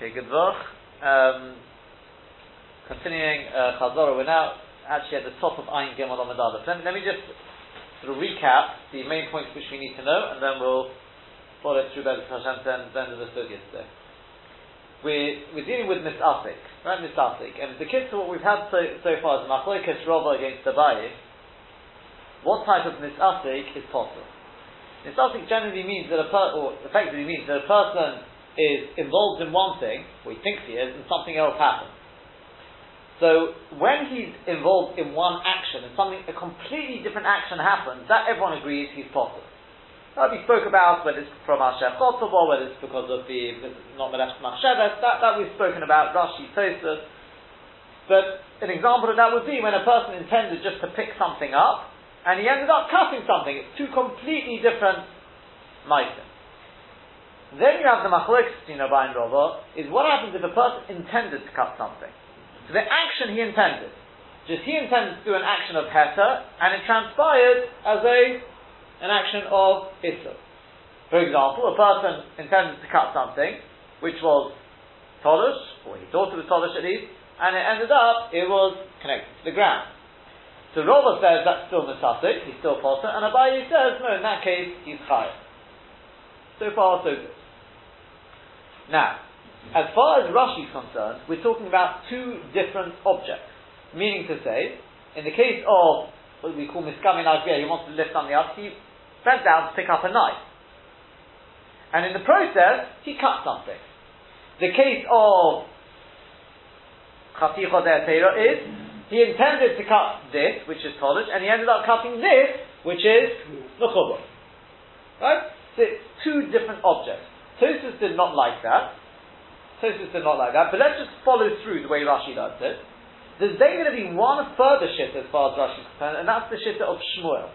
Okay, good work. Um, continuing uh, Chazorah, we're now actually at the top of Ayin Gimel Amid Aleph. Let, let me just sort of recap the main points which we need to know, and then we'll follow it through Bezat Hashem then, then the study yesterday. We're, we're dealing with Misasik, right? Misasik. And the kids, to what we've had so, so far is Machlokes Rova against the Abaye. What type of Misasik is possible? Misasik generally means that a person, or effectively means that a person is involved in one thing, or he thinks he is, and something else happens. So when he's involved in one action and something a completely different action happens, that everyone agrees he's possible. That we spoke about whether it's from our Shech whether it's because of the because it's not Melech that, that we've spoken about, Rashi, Tosfos. But an example of that would be when a person intended just to pick something up and he ended up cutting something. It's two completely different mice. Then you have the machlokes between Rabbi and Rava, is what happens if a person intended to cut something. So the action he intended, just he intended to do an action of heta, and it transpired as a an action of issa. For example, a person intended to cut something, which was tolish, or he thought it was tolish at least, and it ended up, it was connected to the ground. So Rava says that's still Misasik, he's still Potter, and Abaye says, no, in that case, he's Chayav. So far, so good. Now, as far as Rashi is concerned, we're talking about two different objects. Meaning to say, in the case of what we call Miskami Nagbiya, he wants to lift something up, he bent down to pick up a knife. And in the process, he cut something. The case of Chaticha is, he intended to cut this, which is tolish, and he ended up cutting this, which is Mechubar. Right? So it's two different objects. Tosfos did not like that. Tosfos did not like that. But let's just follow through the way Rashi does it. There's then going to be one further shit as far as Rashi is concerned, and that's the shit of Shmuel.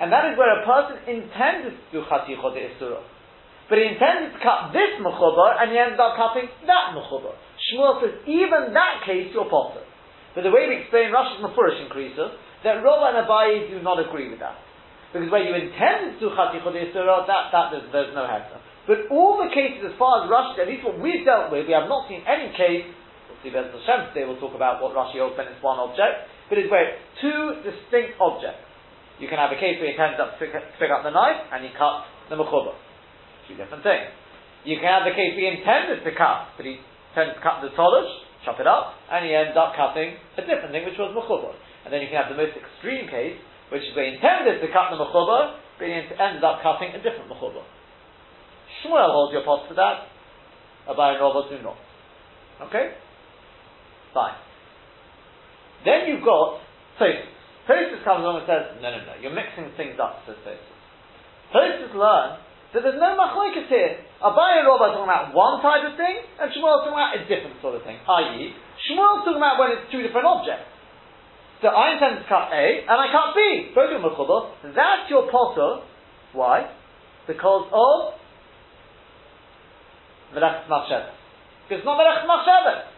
And that is where a person intended to do Chati Chode Isura. But he intended to cut this mechubar, and he ended up cutting that mechubar. Shmuel says, even that case, you're possible. But the way we explain Rashi's Mefurish increases, that Rova and Abaye do not agree with that. Because where you intended to do Chati Chode Isura, that, that there's, there's no heta. But all the cases, as far as Rashi, at least what we've dealt with, we have not seen any case. We'll see Bez Hashem today. We'll talk about what Rashi holds when it's one object, but it's where two distinct objects. You can have a case where he tends up to pick, to pick up the knife and he cuts the mechuba. Two different things. You can have the case he intended to cut, but he tends to cut the tolish, chop it up, and he ends up cutting a different thing, which was mechuba. And then you can have the most extreme case, which is where he intended to cut the mechuba, but he ends up cutting a different mechuba. Shmuel holds your pot for that. And Rava do not. Okay? Fine. Then you've got Tosfos. Tosfos comes along and says, no, no, no, you're mixing things up, says Tosfos. Tosfos learn that there's no machlokes here. Abai and Rava are talking about one type of thing, and Shmuel is talking about a different sort of thing. I.e., Shmuel is talking about when it's two different objects. So I intend to cut A, and I cut B. Both of them That's your potter. Why? Because of Melech Machshevet. Because it's not Melech Machshevet.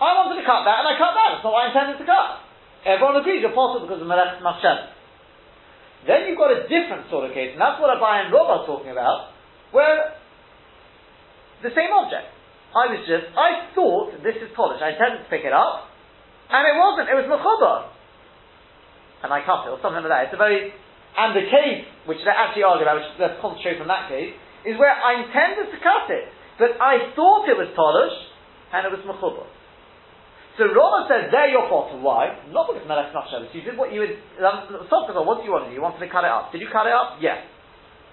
I wanted to cut that and I cut that. That's not what I intended to cut. Everyone agrees you're possible because of Melech Machshevet. Then you've got a different sort of case, and that's what Abai and Rob are talking about, where the same object. I was just, I thought this is tolish. I intended to pick it up, and it wasn't. It was mechuba, and I cut it or something like that. It's a very and the case which they actually argue about, which let's concentrate on that case, is where I intended to cut it. But I thought it was tolish, and it was mechuba. So Rama says, there your fault. Why? Not because Melech Machshavas. You did what you would, um, what do you want to do? You wanted to cut it up. Did you cut it up? Yes.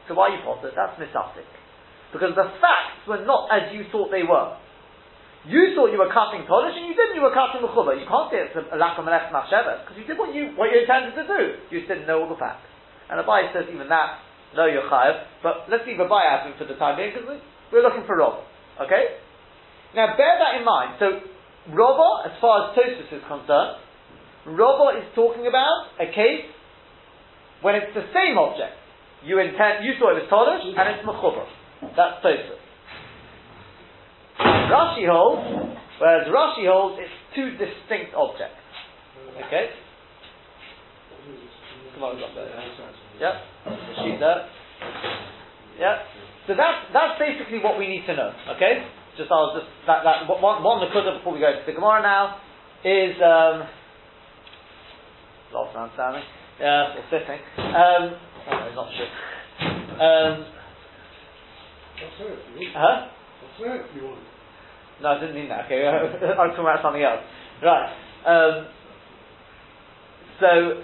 So why are you faulted? That's misafik. Because the facts were not as you thought they were. You thought you were cutting tolish, and you didn't. You were cutting mechuba. You can't say it's a, lack of melech machshavas because you did what you what you intended to do. You just didn't know all the facts. And Abai says even that, no, you're chayav. But let's leave Abai out for the time being because we're looking for Rob. Okay? Now bear that in mind. So, Robo, as far as Tosfos is concerned, Robo is talking about a case when it's the same object. You intend, you thought it was Tolish, and it's Mechubar. That's Tosfos. Rashi holds, whereas Rashi holds, it's two distinct objects. Okay? Come on, we got there. Yep. Sheet there. Yep. So that's, that's basically what we need to know, okay? just I'll just that that one one Nakuda before we go to the Gemara now is um, lost man standing, yeah, or sitting. Um, oh, no, not sure. Um, huh? No, I didn't mean that. Okay, I was talking about something else. Right. Um, so,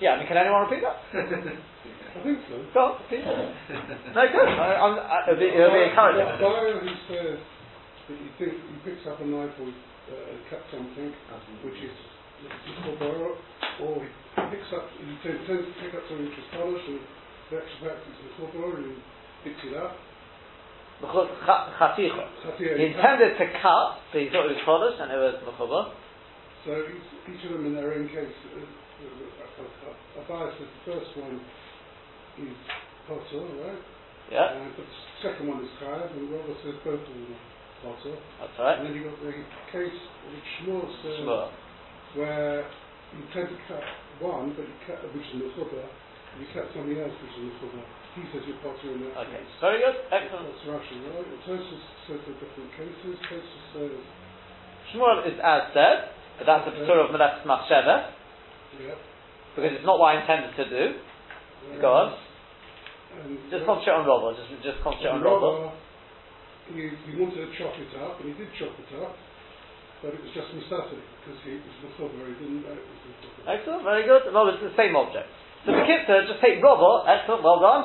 yeah, I mean, can anyone repeat that? I think so. Go on, No, good. I, I'm, I, it'll be, it'll be encouraging. A buyer who says that he thinks he picks up a knife or uh, cut something, which is called or he picks up, he tends to pick up something which is polished, and the actual fact a borrow, and he picks it up. He intended to cut, but he thought it was polished and it was mechuba. So each, each of them in their own case, uh, uh, Abai says the first one Mm. is potter, right? Yeah. But the second one is chayav, and Rava says of are potter. That's right. And then you've got the case says, Shmuel. where you tend to cut one, but you cut, the which is mechuba, you cut something else which is mechuba. He says you're potter in that Okay, case. very good, excellent. That's Rashi, right? And Tosfos says different cases. Tosfos says, Shmuel is as said, but that's the Torah of Melech Machsheva, yeah. because it's not what I intended to do. Go on. And Just concentrate on Rava, just, just concentrate on and he, he wanted to chop it up, and he did chop it up, but it was just mistake because he was mechuber. He didn't know it was mechuber. Excellent, very good. Rava's the same object. So the Kitzur, just take Rava, excellent, well done,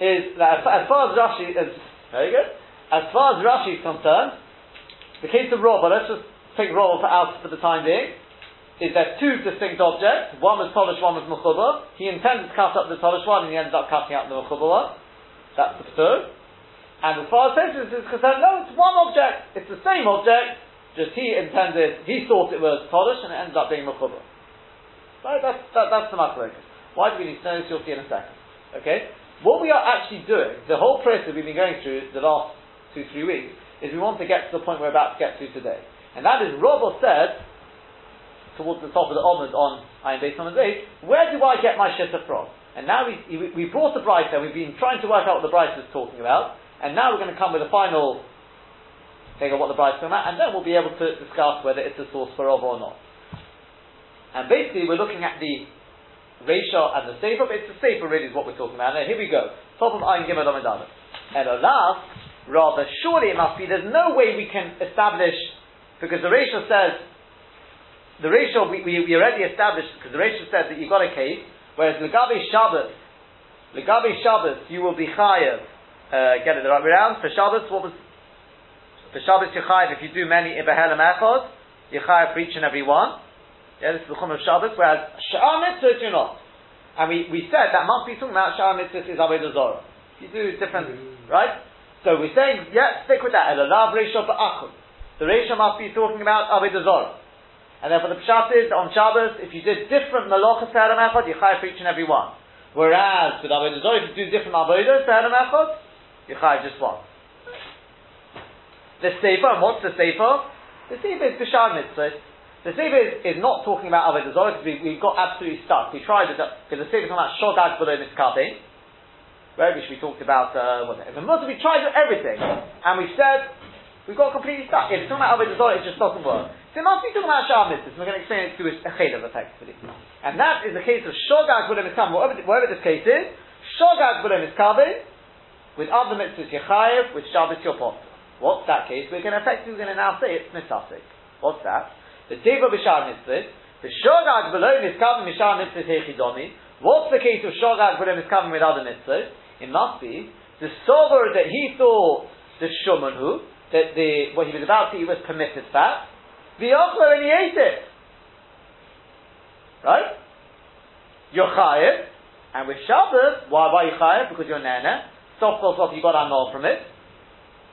is that as, as far as Rashi is, very good, as far as Rashi is concerned, the case of Rava, let's just take for out for the time being, is there two distinct objects, one was polished, one was mechuba. He intended to cut up the polished one, and he ended up cutting out the mechuba one. That's the third. And as far as Tosfos is concerned, no, it's one object. It's the same object, just he intended, he thought it was polished, and it ended up being mechuba. Right, that's, that, that's the machlokes. Why do we need to know this? You'll see in a second. Okay? What we are actually doing, the whole process we've been going through the last two, three weeks, is we want to get to the point we're about to get to today. And that is, Rava said, towards the top of the Omid on Iron Base Omid Base, where do I get my shitta from? And now we, we, brought the Brisa, we've been trying to work out what the Brisa is talking about, and now we're going to come with a final thing of what the Brisa is talking about, and then we'll be able to discuss whether it's a source for Rav or not. And basically, we're looking at the Reisha and the Seifa, but it's the Seifa really is what we're talking about. Now, here we go. Top of Ayin Gimel Amid Aleph. And Olav, rather, surely it must be, there's no way we can establish, because the Reisha says, the ratio we, we, we already established, because the ratio said that you've got a case, whereas Legabe Shabbos, Legabe Shabbos, you will be chayav, uh, get it the right way around, for Shabbos, what was, for Shabbos you're chayav, if you do many Ibehelim Echod, you're chayav for each and every one, yeah, this is the Chum of Shabbos, whereas Sha'ar Mitzvot you're not. And we, we said that must be talking about Sha'ar Mitzvot is Avodah Zorah. You do different, right? So we're saying, yeah, stick with that. Elalav Reisha Ba'achud. The ratio must be talking about Avodah Zorah. And then for the Pshat is, on Shabbos, if you did different Malachas Pe'elam Echad, you chayav for each and every one. Whereas, with Avodah Zorah, if you do different Avodah Pe'elam Echad, you chayav just one. The Seifa, and what's the Seifa? The Seifa is B'Shar Mitzvot. The Seifa is, is not talking about Avodah Zorah because we, we got absolutely stuck. We tried it, because the Seifa is talking about Shogag below Mitzkabing, right, which we talked about, uh, what was it? We tried everything, and we said, we got completely stuck. If it's talking about Avodah Zorah, it just doesn't work. It must be talking about Shah Mitzvahs, we're going to explain it through a Chelav effectively. And that is the case of Shogag below Mitzkabing, whatever, whatever this case is, Shogag below Mitzkabing, with other mitzvahs Yechayev, with Shabbos Yopot. What's that case? We're going to effectively going to now say it's Mitzasik. What's that? The Teva B'Shar Mitzvah, the Shogag below Mitzkavim B'Shar Mitzvah Hechidomi. What's the case of Shogag below Mitzkavim with other mitzvahs? It must be the sober that he thought the Shumanhu, that the what he was about to eat was permitted fat, the Ochlo and he ate it. Right? You're chayiv, and with Shabbos, why, why you chayiv? Because you're nana. Soft, soft, soft, you got annul from it.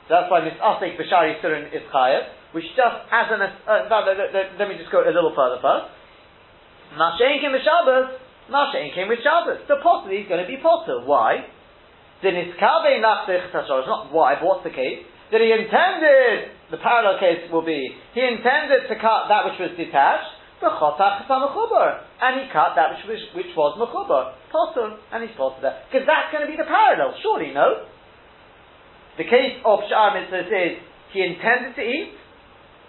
So that's why Misasek B'Shari Surin is chayiv which just as an, uh, let me just go a little further first. Mashain came with Shabbos, Mashain came with Shabbos. So possibly he's going to be potter. Why? Then it's Kabe Nachsich it's not why, but what's the case? That he intended, the parallel case will be, he intended to cut that which was detached, the chotach mechubar, and he cut that which was, which was mechubar, and he's potter there. Because that's going to be the parallel, surely, no? The case of Sha'ar Mitzvahs is he intended to eat,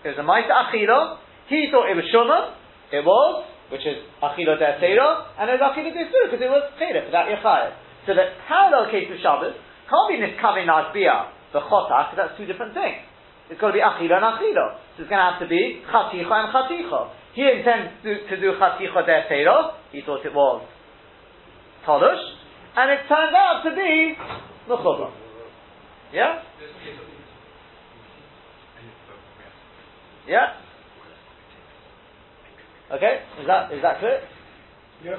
it was a Maisa Achila, he thought it was Shuman, it was, which is Achila de and it was Achila de because it was Teda, for that Yechayev. So the parallel case of Shabbos can't be Niskavin Nadbiyah, the because that's two different things. It's got to be Achila and Achila. So it's going to have to be Chaticha and Chaticha. He intends to, to do Chaticha de he thought it was Tolush, and it turned out to be Mechubah. Yeah? Yeah? Okay, is that is that clear? Yes.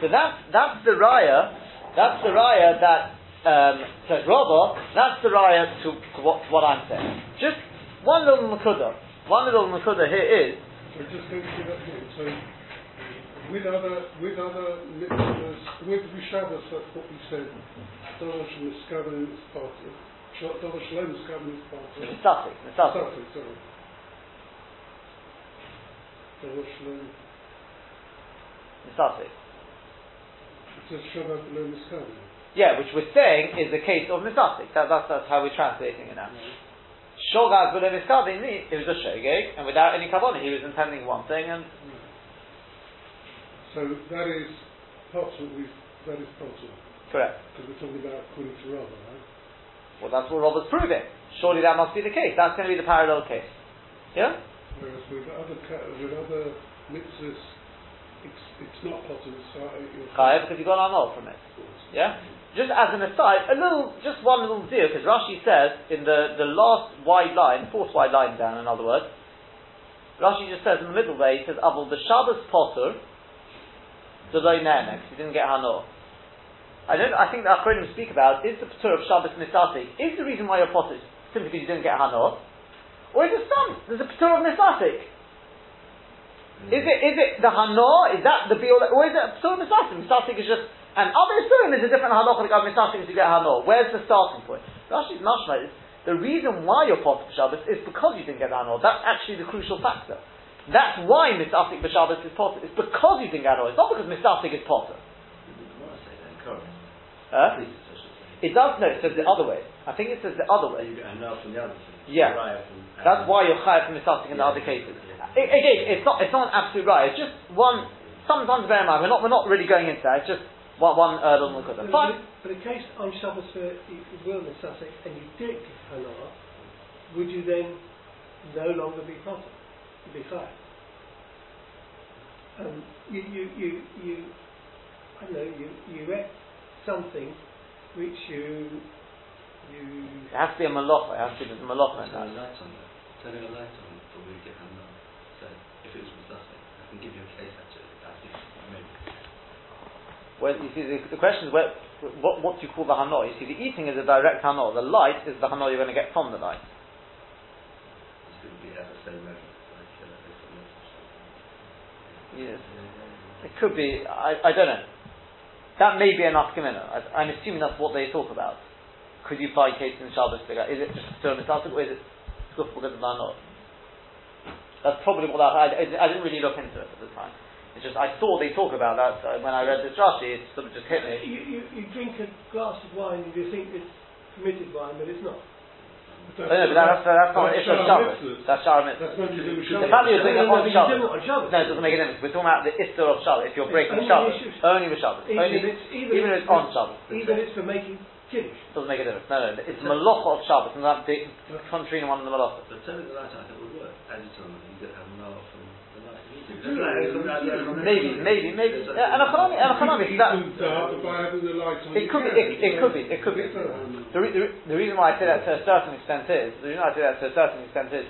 So that's that's the raya, that's the raya that um, says Rabba, that's the raya to, to, what, to what I'm saying. Just one little makuda, one little makuda here is. So just to. So with other with other mitzvahs, with Rishavas, that's what we said. Dorosh Miskavan is part of. Dorosh Lo Miskavan is part of. Misasik, Misasik. sorry. Misasik. It says Shabbat Lo Miskavan. Yeah, which we're saying is the case of Misasik. That, that's, that's how we're translating it now. Shogag Below Miskavin, it was a shogeg, and without any kavanah, he was intending one thing, and so that is possible. That is possible. Correct. Because we're talking about according to Rava, right? Well, that's what Rava's proving. Surely that must be the case. That's going to be the parallel case. Yeah. Whereas with other with other mitzvahs, it's, it's not possible. So Chayev because you got an from it. Yeah. Just as an aside, a little, just one little deal, because Rashi says in the, the last wide line, fourth wide line down, in other words, Rashi just says in the middle there, he says, Avul the Shabbos Potter, Deloy Ne'emek, he didn't get Hanor. I don't. I think the Achronim speak about is the Patur of Shabbos Misatik is the reason why you're potter simply because you didn't get Hanor, or is it some? There's a Patur of Misatik. Is hmm. it is it the Hanor? Is that the Biol? Or is it a Patur of Misatik? Misatik is just and other Isurim is a different halacha of Misatik to get Hanor. Where's the starting point? Rashi's mashma is the reason why you're potter for Shabbos is because you didn't get Hanor. That's actually the crucial factor. That's why Misasik b'Shabbos is potter. It's because you didn't get oil. It's not because Misasik is potter. Huh? It does no, it says the other way. I think it says the other way. Yeah. That's why you're chayav from Misafik in the other cases. again, it's not, it's not an absolute right. It's just one, sometimes bear in mind, we're not, we're not really going into that. It's just one, one uh, little Fine. But in case on Shabbos for will Misasik and you did get Hanah, would you then no longer be potter? Be chayav? um, you, you, you, you, I don't know, you, you ate something which you, you... It has to be a malacha, it has to be a malacha in that. light on that. Turning a light on for we get hand So if it was Mizasek, I can give you a case actually. I think maybe. Well, you see, the, the question is where, what, what do you call the hano? You see, the eating is a direct hano. The light is the hano you're going to get from the light. It's going to be ever so measured. Yes. It could be, I, I don't know. That may be enough gemina. I'm assuming that's what they talk about. Could you buy case in Shabbos figure? Is it just Sturm Mitzvah or is it because of not? That's probably what I, I, I didn't really look into it at the time. It's just I saw they talk about that so when I read this Rashi. It sort of just hit me. You, you, you drink a glass of wine and you think it's permitted wine, but it's not. Oh, no, but that's, uh, that's not Isha Shabbos. That's Shara Mitzvah. The fact that you're doing it on Shabbos. No, it doesn't make a difference. We're talking about the Isser of Shabbos. If you're breaking Shabbos. Only with Shabbos. Only, even if it's on Shabbos. Even if it's for making Kiddush. Doesn't make a difference. No, no. It's Malacha of Shabbos. And that's the contrary one of the Malacha. But turning the light on, it would work. As you told me, you could have Malacha from Maybe, maybe, maybe. Yeah, and economic, and economic. That, it could be. It, it could be. It could be. The, re, the, the reason why I say that to a certain extent is the reason I say that to a certain extent is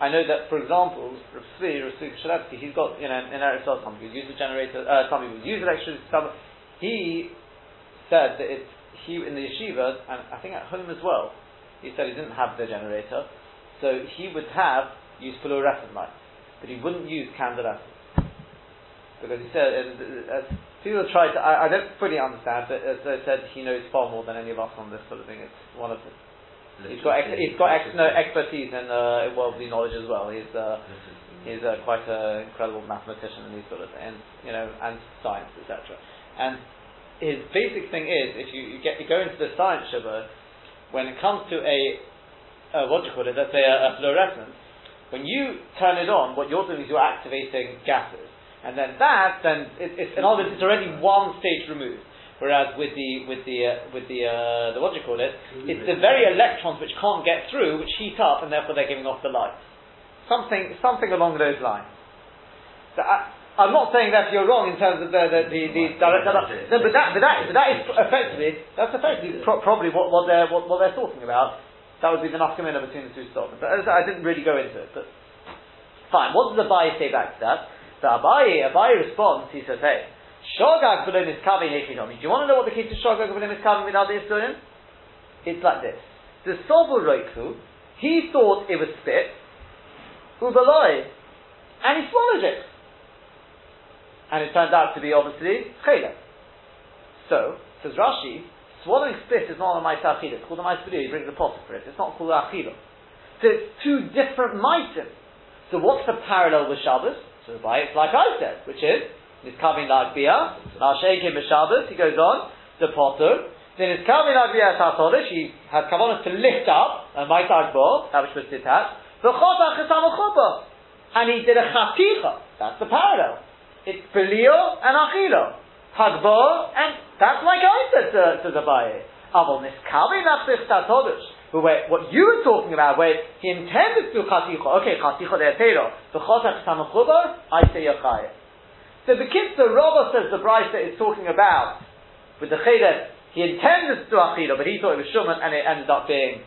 I know that, for example, Rav Tzvi, Rav Tzvi he's got, you know, in Eretz some people use a generator, uh, some people use electricity, some, he said that it's, he, in the yeshiva, and I think at home as well, he said he didn't have the generator, so he would have used fluorescent lights but he wouldn't use candle Because he said, as people try to, I, I, don't fully understand, but as I said, he knows far more than any of us on this sort of thing. It's one of the, he's got, ex, he's got ex, no, expertise in, uh, worldly knowledge as well. He's, uh, he's uh, quite an incredible mathematician and these sort of, and, you know, and science, etc. And his basic thing is, if you, you get, you go into the science shiva, when it comes to a, uh, what do you call it, let's say a, a fluorescence, when you turn it on, what you're doing is you're activating gases. And then that, then, it, it's, in other words, it's already one stage removed. Whereas with the with the uh, with the uh, the what do you call it? It's the very electrons which can't get through, which heat up, and therefore they're giving off the light. Something something along those lines. So I, I'm not saying that you're wrong in terms of the the, the, the direct. No, but that but that but that is effectively that's effectively pro- probably what, what they're what, what they're talking about. That would be the nafkamina between the two statements. I didn't really go into it. But fine. What does Abaye say back to that? The Abaye Abaye responds. He says, "Hey." Shogag B'lim is Kavi Hechidomi. Do you want to know what the key to Shogag B'lim is Kavi without the Isurim? It's like this. The Sobel Roku, he thought it was spit, Ubaloi, and he swallowed it. And it turned out to be obviously Chela. So, says Rashi, swallowing spit is not a Maita Achila, it's called a Maita He brings a pot for it. It's not called Achila. So it's two different Maitim. So what's the parallel with Shabbos? So by it's like I said, which is He's coming like Bia. Now Sheikh Shabbos, he goes on, the potter. Then it's coming like Bia Tasolish, he has come on to lift up, a Maitag Bo, that which was sit at. And he did a Chaticha. That's the parallel. It's Belio and Achilo. Hagbo, and that's like I said to, to the Baye. Avol Niskavi Nafsich Tasolish. But where, what you were talking about, where he intended to do chaticha, okay, atero, the chotach samachubar, I say yachayah. So the Kitzur Rava says the Brisa is talking about with the Cheder, he intended to do Achila, but he thought it was Shuman and it ended up being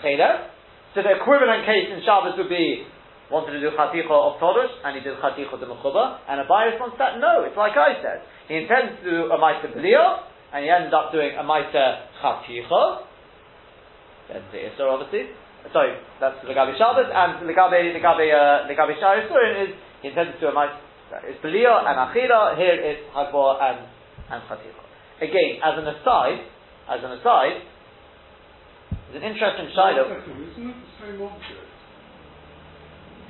Cheder. So the equivalent case in Shabbos would be wanted to do Chaticha of Torush and he did Chaticha of Mechuba, and a bias response that no, it's like I said. He intends to do a Maita Belio, and he ended up doing a Maita Chaticha. That's the Isra, obviously. Sorry, that's the Legabi Shabbos, and the Legabi, uh, Legabi Shari is he intended to do a Maita it's Belia and Achila, here it's Hagbo and, and Chaticha. Again, as an aside, as an aside, there's an interesting Shiloh. Isn't it the same object?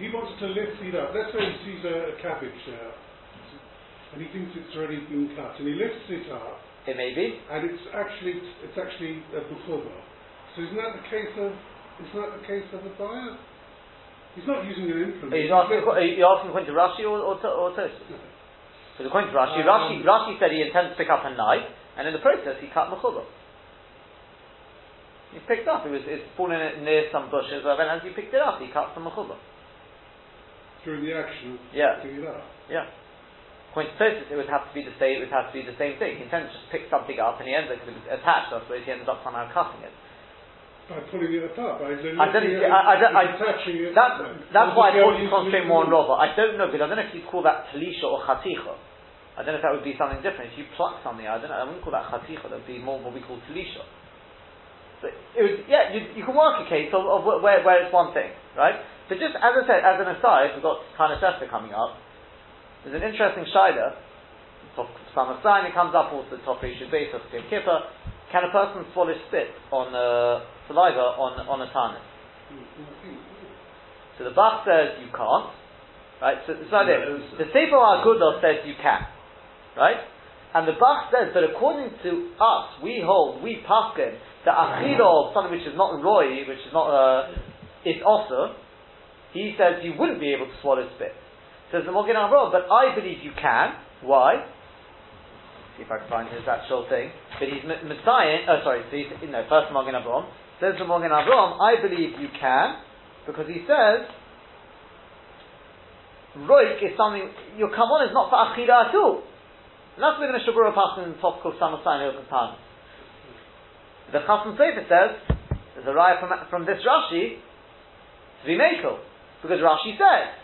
He wants to lift it up. Let's say he sees a, a cabbage uh, and he thinks it's already been cut, and he lifts it up. It may be. And it's actually it's actually a bukhova. So isn't that the case of isn't that the case of a buyer? He's not using an implement. Are you asking, are you asking according to Rashi or, or, or Tosfos? Because according to Rashi, um, Rashi, Rashi said he intends to pick up a knife, and in the process he cut Mechubah. He picked up, it was it's fallen near some bushes, and as he picked it up, he cut some Mechubah. During the action yeah. picking it up? Yeah. According to Tosfos, it would have to be the same, it would have to be the same thing. He intends to just pick something up, and he ends up, because it was attached, I suppose he ends up somehow cutting it by pulling it apart, by I don't, I, I, I, attaching it. That's why I thought you concentrate more on Rava. I don't know, because I don't know if you call that talisha or chaticha. I don't know if that would be something different. If you pluck something, I don't know, I wouldn't call that chaticha, that would be more what we call talisha. But it was, yeah, you, you can work a case of, of where, where it's one thing, right? But just as I said, as an aside, we've got kind of Sester coming up. There's an interesting Shida, Summer sign, it comes up also top Rishon Beis of Kippur. Can a person swallow spit on uh, saliva on, on a tarnis? So the Bach says you can't. Right? So it's like this. The Sefer Agudah says you can. Right? And the Bach says that according to us, we hold, we paskin, the achilo of something which is not roy, which is not uh, is also, he says you wouldn't be able to swallow spit. Says the Magen Avraham, but I believe you can. Why? see if I can find his actual thing. But he's Messiah, oh sorry, so he's, know, first Magen Avram. Says the Magen Avram, I believe you can, because he says, Roik is something, your come on is not for Achida at all. And that's we're going to pass in the top called Samasain Hilchatan. The Chasam Sofer says, there's a raya from, from this Rashi, to be Mekel. Because Rashi says,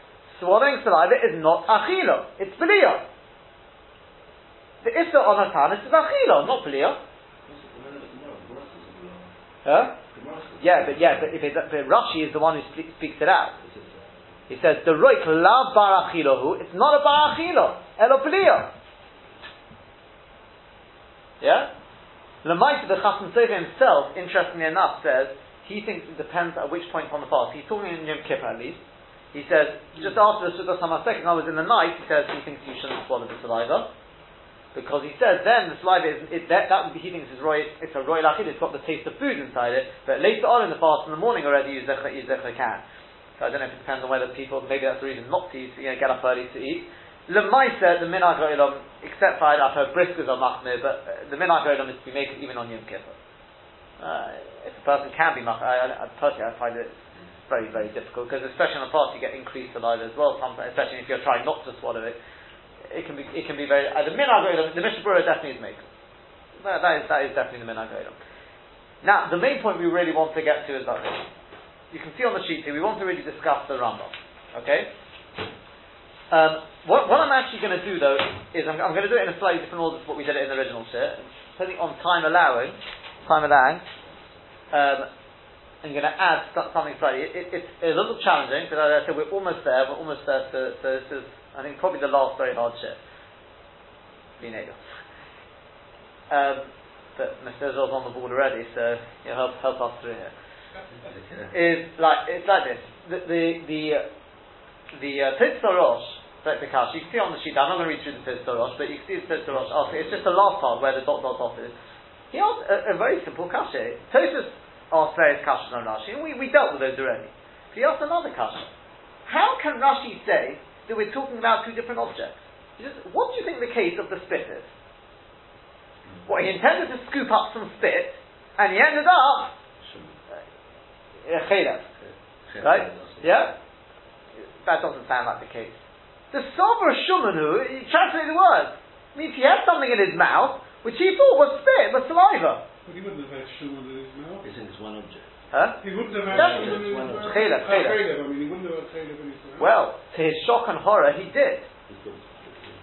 swallowing saliva is not Achilo, it's Beliyah. The Issa on Hatanis is Achila, not Blia. Huh? Yeah, but yeah, but if it, but Rashi is the one who speaks, it out. He says the roik la bar achilahu. It's not a bar achilo, elo blia. Yeah. The of the Chasam Sofer himself, interestingly enough, says he thinks it depends at which point on the fast. He's talking in Yom Kippur at least. He says just after the Sukkot Hamasek, I was in the night. He says he thinks you shouldn't swallow the saliva. Because he says then the saliva is it, that, that he thinks is roy, it's a roy lachid, it's got the taste of food inside it, but later on in the fast in the morning already you zecha, you zecha can. So I don't know if it depends on whether people, maybe that's the reason not to eat, you know, get up early to eat. Lemaisa, the minhag ha'olam, except for I've heard briskers are machmir, but the minhag ha'olam is to be made even on Yom Kippur. Uh, if a person can be machmir, I, I, personally I find it very, very difficult, because especially on a fast you get increased saliva as well, sometimes, especially if you're trying not to swallow it it can be it can be very uh, the minhag the Mishnah definitely is make. That, that is that is definitely the minhag Now the main point we really want to get to is that you can see on the sheet here we want to really discuss the Rambam. Okay. Um, what, what I'm actually going to do though is I'm, I'm, going to do it in a slightly different order to what we did it in the original shit. Depending on time allowing, time allowing, um, I'm going to add something slightly. It, it, it's a little challenging because as I said we're almost there. We're almost there. So, so this is I think probably the last very hard able. Um, but Mr. Israel's on the board already, so you know, help help us through here. is like it's like this. The the the the uh, Rosh, like the. You can see on the sheet. I'm not going to read through the Pitzah Rosh, but you can see the Pitzah Rosh. Oh, it's just the last part where the dot dot dot is. He asked a, a very simple kasha. Tosfos asked various kashas on Rashi, and we, we dealt with those already. He asked another kasha. How can Rashi say that we're talking about two different objects. Just, what do you think the case of the spit is? Well, he intended to scoop up some spit, and he ended up uh, right? Yeah, that doesn't sound like the case. The sober shumanu, he translated the word, means he had something in his mouth which he thought was spit, was saliva. But he wouldn't have had shuman in his mouth. He thinks it's one object. Huh? He wouldn't have had That's shuman in his one mouth. of- Chaylev, chaylev. Oh, chaylev, I mean, he wouldn't have had chaylev in his mouth. Well, to his shock and horror, he did.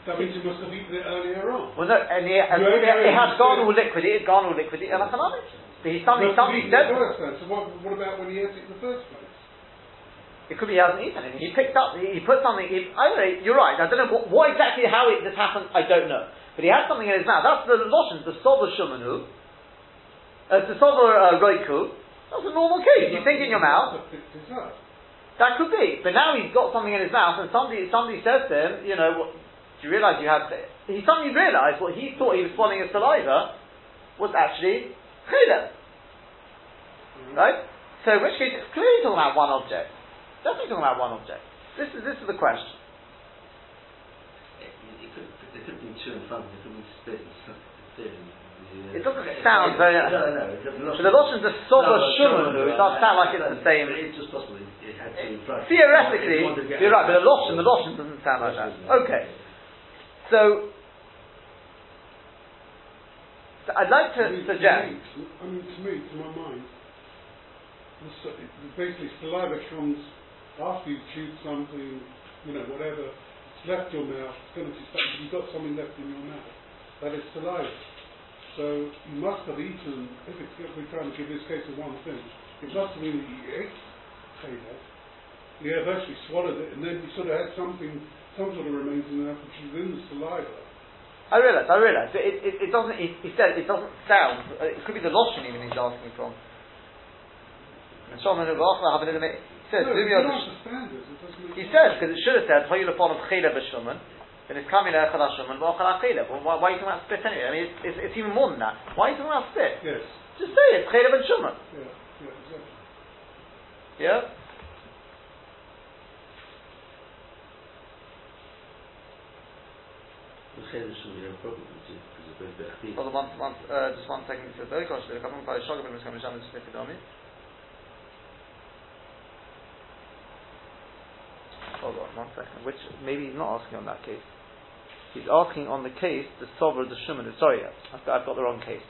That means he must have eaten it earlier on. Well, no, and he, and No, it, it no, had gone all liquid, it had gone all liquid, and economics. Oh, but he somebody, Must have somebody eaten said, it. So what, what about when he ate it in the first place? it could be he hasn't eaten it. He picked up, he, he put something, he, I don't know, you're right, I don't know what, what exactly how it, this happened, I don't know. But he had something in his mouth. That's the Loshan, the Sober Shumanu, uh, the Sober uh, Roiku. That's a normal case. You think in your mouth, Must have picked it up. that could be. But now he's got something in his mouth, and somebody, somebody says to him, you know, what, do you realise you had, he suddenly realised what he thought he was swallowing as saliva was actually chaylev. Right? So in which case it's clearly talking about one object. Definitely talking about one object. This is this is the question. It, it could, there could be two in front, there could be split stuff. It doesn't sound very- No, no, it doesn't. So the Lashon the Soba No, Shuman, it does sound like it's the same. It's just possible it had two in front. Theoretically, you wanted to get you're right, but the Lashon, the Lashon doesn't sound like that. Okay. So, I'd like to I mean, suggest, To me, I mean, to me, to my mind, the basically saliva comes after you've chewed something, you know, whatever, left your mouth, it's going to something, you've got something left in your mouth. That is saliva. So you must have eaten, if, it's, if we're trying to give this case of one thing, it must have been that you ate you have actually swallowed it, and then you sort of had something, some sort of remains in there which is in the saliva. I realise, I realise, it, it, it doesn't, he, said it doesn't sound, it could be the Lashon even he's asking from. And have it in the- he says, No, "Do you me a- understand this, it doesn't make He says, because it should have said, Hoyul upon of Chaylev B'Shuman, then it's coming there Chalash Shuman, V'Achal HaChaylev. Well, why, why are you talking about spit anyway? I mean, it's, it's, it's even more than that. Why are you talking about spit? Yes, Just say it, Chaylev and Shuman. yeah, yeah, exactly. Yeah? The Chaylev shouldn't be a problem, is it? Because it's both Be'achid. Hold on one, one, uh, just one second. It says, "Very gosh, the Kaplan Pari Shogam is coming down and sniff it on me." Hold on one second. Which maybe he's not asking on that case. He's asking on the case the Sover the Shuman. Sorry, I've got, I've got the wrong case.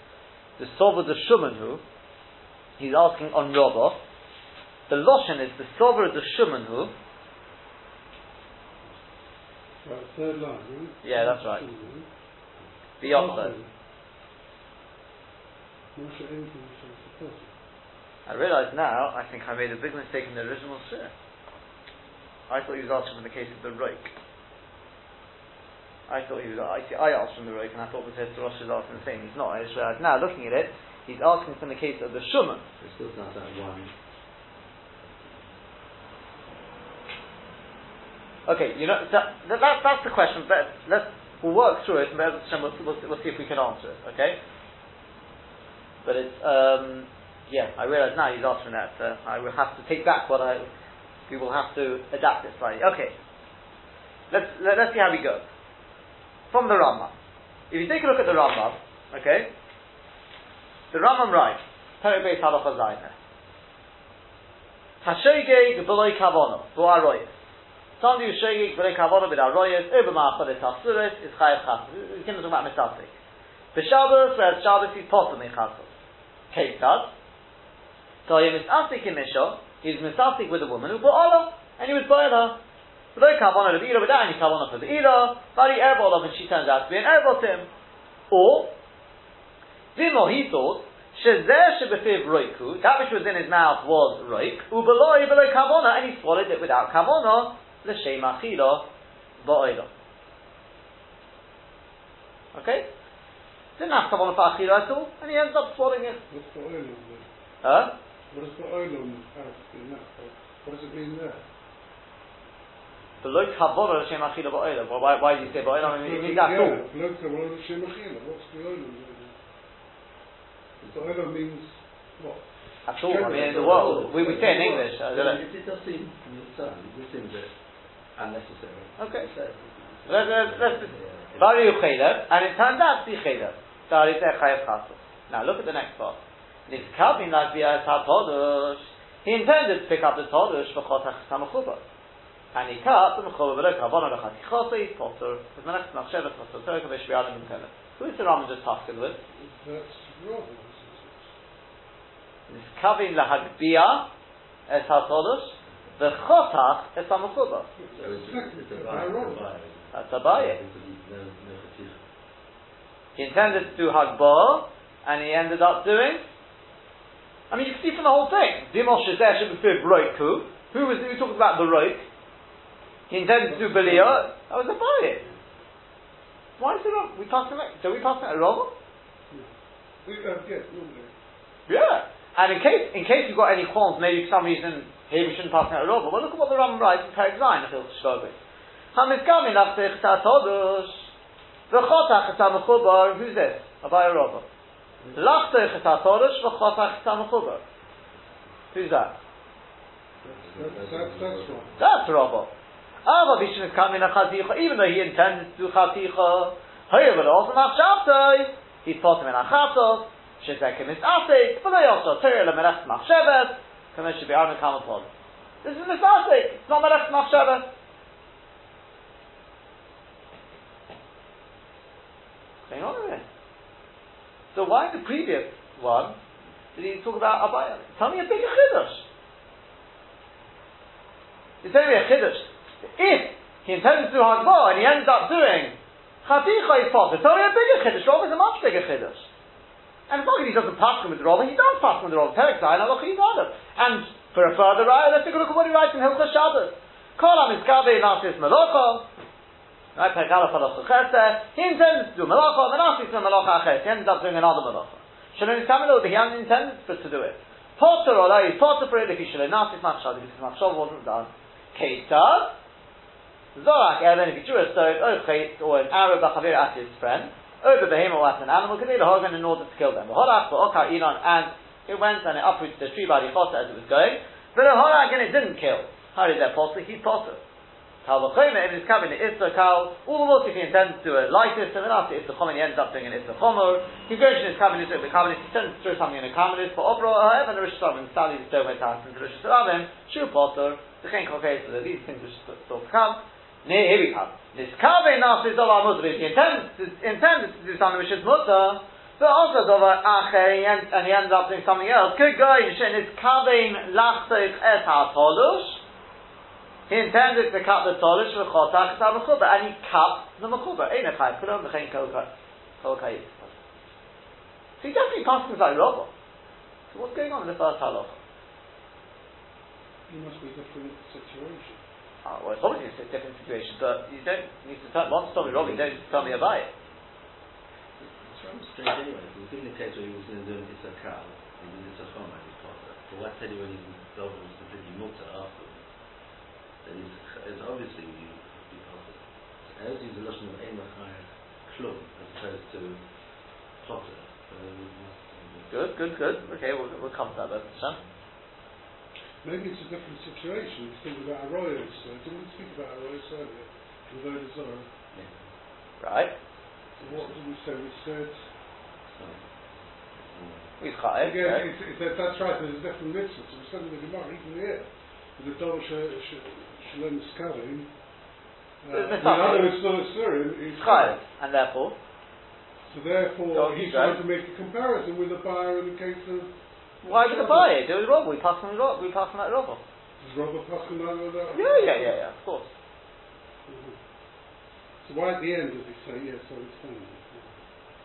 The Sover the Shuman who he's asking on Rabba. The Loshen is the Sover the Shuman who. Right, third line, right? Yeah, that's right. The Yochel. Moshe anything says the person. I realise now, I think I made a big mistake in the original shir. I thought he was asking from the case of the roik. I thought he was, I, see, I asked from the roik and I thought the Rosh was asking the same. He's not. I just realised now, looking at it, he's asking from the case of the Shuman. It still sounds that one. Okay, you know, that, that, that- that's the question, but let's, We'll work through it, and we'll, we'll, we'll see if we can answer it, okay? But it's, um, yeah, I realise now he's asking that. Uh, I will have to take back what I, we will have to adapt it slightly. Okay. Let's, let, us let us see how we go. From the Rambam. If you take a look at the Rambam, okay, the Rambam writes, Perek Beis Halacha Zayne. Hashogeg b'loy kavono, b'aroyes. Somebody who's shogeg b'loy kavono b'aroyes, over ma'achodes hasuret, is chayav chassid. We can talk about misasik. B'Shabbos, whereas Shabbos is potter mechasos. Keitad. So he misasik in Misho, he's misasik with a woman who bought Allah, and he was buying her. But they kavana kavono l'b'ira, without any kavono for the ira, bari erbol and she turns out to be an erbol to him. Or, Vimo, he thought, Shezeh shebefiv roiku, that which was in his mouth was roik, ubeloi below kavona, and he swallowed it without kavona, l'shem achilo ba'oilo. Okay? Didn't have kavona for achilo at all, and he ends up swallowing it. What's the oil? Huh? What does the oil on have in that? What does it mean there? Below kavona l'shem achilo ba'oilo. Well, why, why did you say ba'oilo? I mean, it means that's all. Yeah, below kavona l'shem achila. What's the oil on? The oil means what? That's all. I mean, in the world, we, we say in English. I don't know. It, it does seem, from the sun, it seems a bit unnecessary. Okay. So, Let's, let's, let's, Bari Ucheda, and it turns out to be Cheda. Dari Zeh Chayav Chasos. Now look at the next part. Nizkavin Lavia Todush. He intended to pick up the Todush for Chotach Samachuba. And he cut the Mechuba V'lo Kavon Ol Chatichosa, he's Potter, with Menach Machshevet Potter, Torah Kavish Bialim Mekele. Who is the Rambam just talking with? That's wrong. Nizkavin Lahagbia Es HaTodush, V'chotach Es Samachuba. so it's, a- it's a buy, it's a buy. That's Abaye. Because he's no, no fatigue. He intended to do Hagbah, and he ended up doing. I mean, you can see from the whole thing. Dimol Shazeh Shabbat Roiku. Who Who was who talking about the Roik? He intended to do Beliyah. That was a Abaye. Why is it wrong? We passing it. So we passing it wrong? We, uh, yeah, normally. Yeah. And in case in case you've got any qualms, maybe for some reason here we shouldn't pass it all. Well, look at what the Ram writes in Perek Zayin, Achil Shkobe. Hamizgami Nachtech Tatodos. V'chotach Tamachubar. Who's this? Abaya Rava. Who's that? That's, Rava. Ava Vishnu is coming Chaticha, even though he intended to do Chaticha. However, also. He's taught him in Achatos. Shezekim is Asik. But they also Torah Lemelech Machshevet. Kamesh should be Armin Kamatol. This is Misasik. It's not Melech Machshevet. Hang on a minute. So why in the previous one did he talk about Abaya? Tell me a bigger chiddush. Tell me a chiddush. If he intended to do Hagbah and he ended up doing Chaticha is potter, tell me a bigger chiddush. Rov is a much bigger chiddush. And it's he doesn't pass with the Rov, he does pass with the Rov. Perek Zayin, Allah Adam. And for a further raya, let's take a look at what he writes in Hilchah Shabbos. Kol HaMizkabe Nasis Melocho. Right, Perek Aleph Halacha Chesed. He intended to do Melocho, Menasis and Melocha Ches. He ended up doing another Melocha. Shalom over, he hadn't intended for to do it. Potter or he's potter for it if he should have Nasis Machshad, if Machshad wasn't done. Keitad. Zorak Evan, if he drew a stone, or chait, or an arrow, Bachavir at his friend, over the or at an animal, could the Hogan in order to kill them. V'holach, v'okar Elon, and it went and it uprooted the tree by the chota as it was going, but the Horak and it didn't kill. How is that possible? He's possible. Kal if it's coming, it's a kal, all the more if he intends to do a light system, and after the chomer, he ends up doing an it's a chomer. He in his cabinet, it's a cabinet, he tends to throw something in a cabinet, for opera, however, the Rosh Hashanah, the stone went out into the Rosh Hashanah, Shu Potter, the Chen Kokei, so these things which still to come, Near here we come. This kave nafis our mutter. If he intends to, intended to do something which is mutter, but also dover acher, and, and he ends up doing something else. Good guy, shen is kavein lachseich et ha-tolush. He intended to cut the tolush for chotach et ha-mechuba, and he cut the mechuba. Ein echai, kulon v'chein kol kai. So he definitely passed things like Rabba. So what's going on in the first halacha? It must be a different situation. Uh, well, it's obviously a different situation, but you don't need to tell, once me wrong, you don't tell me about it. It's rather strange anyway, because in the case where he was going to do it's a cow, and then it's a choma, he's potter. But why tell you when double was completely mutter afterwards? Then he's, it's obviously you be potter. As he's a lesson of Ein Machayach, klum as opposed to plotter. So, Good, good, good. Okay, we'll, we'll come to that then. Sam? Maybe it's a different situation. He's thinking about Arroyos. Uh, didn't we speak about Arroyos earlier? With Odazara. Right. So what did we say? We said, so, We've got it. again, okay. it's, it's, that's right, there's a different mitzvah. So we said in the Gemara, even here, the uh, There's with nothing. other Islam Surim, is Chayav. And therefore, So therefore, he's trying to make a comparison with the buyer in the case of why would the buyer? Do it Robo. We pass on Robo. We pass on that Robo. Does Robert Pascal know that? Yeah, yeah, yeah, yeah. Of course. Mhm. So why at the end does he say, yes, I understand.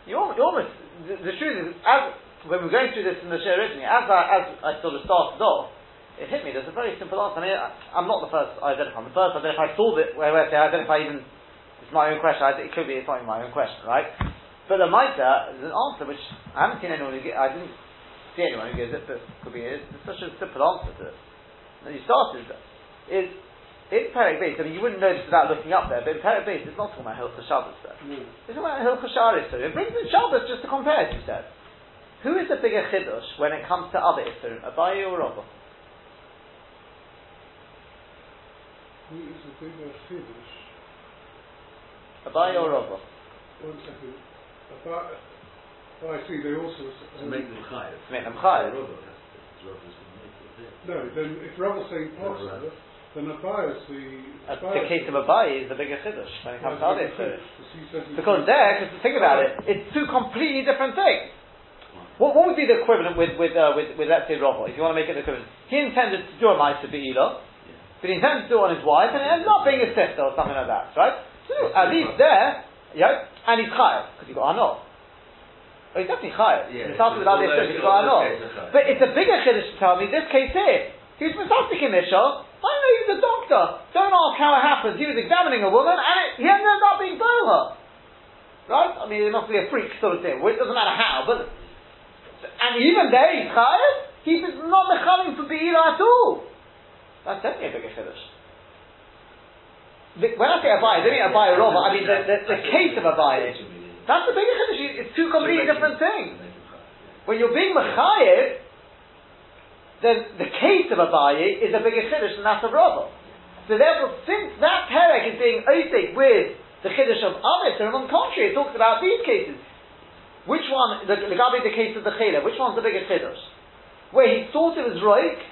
You almost, you almost the, the truth is, as when we're going through this in the show originally, as I, as I sort of started off, it hit me. There's a very simple answer. I mean, I, I'm not the first I identify. I'm the first I identify. I solved it. Where, where I identify even. It's my own question. I, it could be it's not even my own question, right? But the Maita is an answer which I haven't seen anyone who I didn't see anyone who gives it, but it could be it. It's such a simple answer to it. And you started is in Perek Base. I mean, you wouldn't know this without looking up there, but in Perek Base, it's not talking about Hilchah Shabbos there. No. It's talking about Hilchah Sharis It brings in Shabbos just to compare, as you said. Who is the bigger chiddush when it comes to other Isurim, Abaye or Rabba? Who is a bigger Chiddush? Abaye or Rabba? One second. About, oh, I see, they also... to make them chayav. To make them chayav. Robert has to, Robert has to make it. No, then if Rabb's saying possible, Right. then Abaye's the... Uh, Abaye's the case of Abaye is the bigger chiddush when it comes to other Isurim. Because Because there, because think about it, it's two completely different things. What, what would be the equivalent with, with, uh, with, with, let's say, Rabba, if you want to make it the equivalent? He intended to do a Maisa Be'ila, but he intended to do it on his wife, and it ends up being his sister or something like that, right? So, at least there, yeah, and he's chayav, because he got anor. Oh, he's definitely chayav. Yeah, He's started with all other those- got anor. cases are chayav. But it's a bigger chiddush to tell me, this case here, he was Misasik in Mishal, I know he was a doctor. Don't ask how it happened. He was examining a woman, and it, he ended up being Bola. Right? I mean, it must be a freak sort of thing. Well, it doesn't matter how, but and even there, he's chayav. He's not mechavim for beila at all. That's definitely a bigger chiddush. When I say Abaye, I don't mean Abaye Rova, I mean the, the, the case of Abaye. That's the bigger chiddush. It's two completely different things. When you're being mechayev, then the case of Abaye is a bigger chiddush than that of Rava. So therefore, since that perek is being osik with the chiddush of Amit, and on the contrary, it talks about these cases. Which one, the, the the case of the chayla, which one's the bigger chiddush? Where he thought it was roik,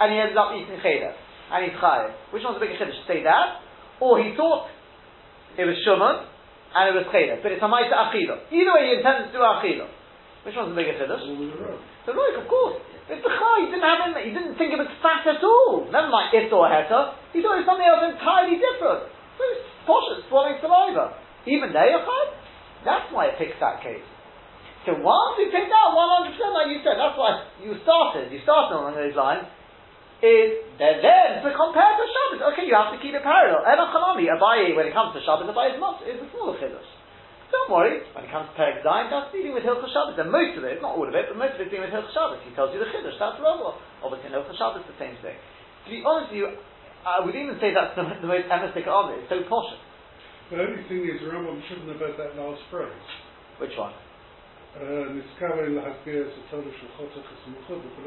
and he ended up eating chayla, and he's chayev. Which one's the bigger chiddush? Say that, or he thought it was shuman, and it was chayla, but it's a ma'isa achila. Either way, he intended to do achila. Which one's the bigger chiddush? The roik, of course. It's the chai. He didn't have him. He didn't think it was fat at all. Never mind it or heta. He thought it was something else entirely different. So it's posh, it's swallowing saliva. Even there, you're chai. That's why it picks that case. So once we picked out 100%, like you said, that's why you started. You started along those lines. Is then to compare to Shabbos? Okay, you have to keep it parallel. And Achanami, Abaye, when it comes to Shabbos, Abaye is not is a smaller chiddush. Don't worry, when it comes to Perek Zayin, that's dealing with Hilchah Shabbos, and most of it, not all of it, but most of it is dealing with Hilchah Shabbos. He tells you the Chiddush, that's Rava. Obviously in Hilchah Shabbos, the same thing. To be honest with you, I would even say that's the, the most emistic of it, it's so posh. The only thing is, Rambam shouldn't have had that last phrase. Which one?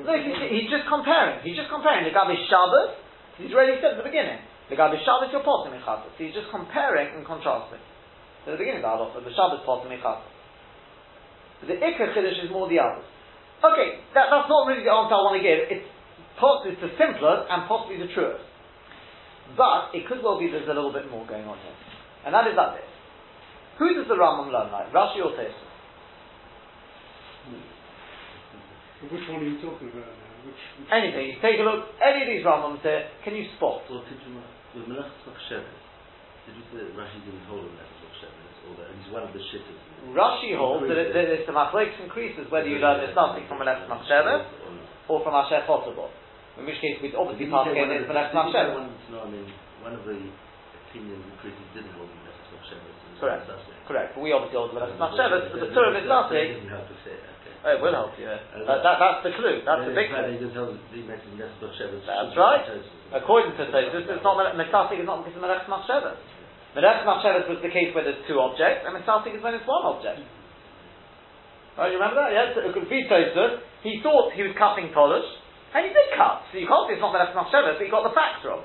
No, he's, he's just comparing, he's just comparing the Gabi Shabbos, he's already said at the beginning, the Gabi Shabbos you're potem So he's just comparing and contrasting. So at the beginning of the halacha, the Shabbos potem The Iker Chiddush is more the others. Okay, that, that's not really the answer I want to give. It's, pos- it's the simplest and possibly the truest. But it could well be there's a little bit more going on here. And that is that this. Who does the Rambam learn like? Rashi or Tosfos? Which one are you talking about now? Which, which Anything. You take a look, any of these Rambams here, can you spot? So did you, with Melachas Machsheves, did you say that Rashi didn't hold a Melachas Machsheves, or that he's one of the shitters? Rashi holds that, it, that it's the machlekes increases whether you learn this something from an Eretz Machshavah or from Asher Chotabo. In which case, we'd obviously pass in it's an Eretz Machshavah. No, I mean, one of the opinions increases didn't hold the Melachas Machsheves. Correct. Correct, but we obviously hold the Eretz Machshavah, but the Torah is nothing. You have to say it. Oh, it will help you. yeah. That, that, that's the clue. That's the big clue. He just holds the Melachas Machsheves. That's right. According to Tosfos, it's not Misasik is not because of Melech. Meres Machshavas was the case where there's two objects, and Mitzaltik is when it's one object. Right, you remember that? Yes, Tosfos, he thought he was cutting polish, and he did cut. So you can't say it's not Meres Machshavas, but he got the facts wrong.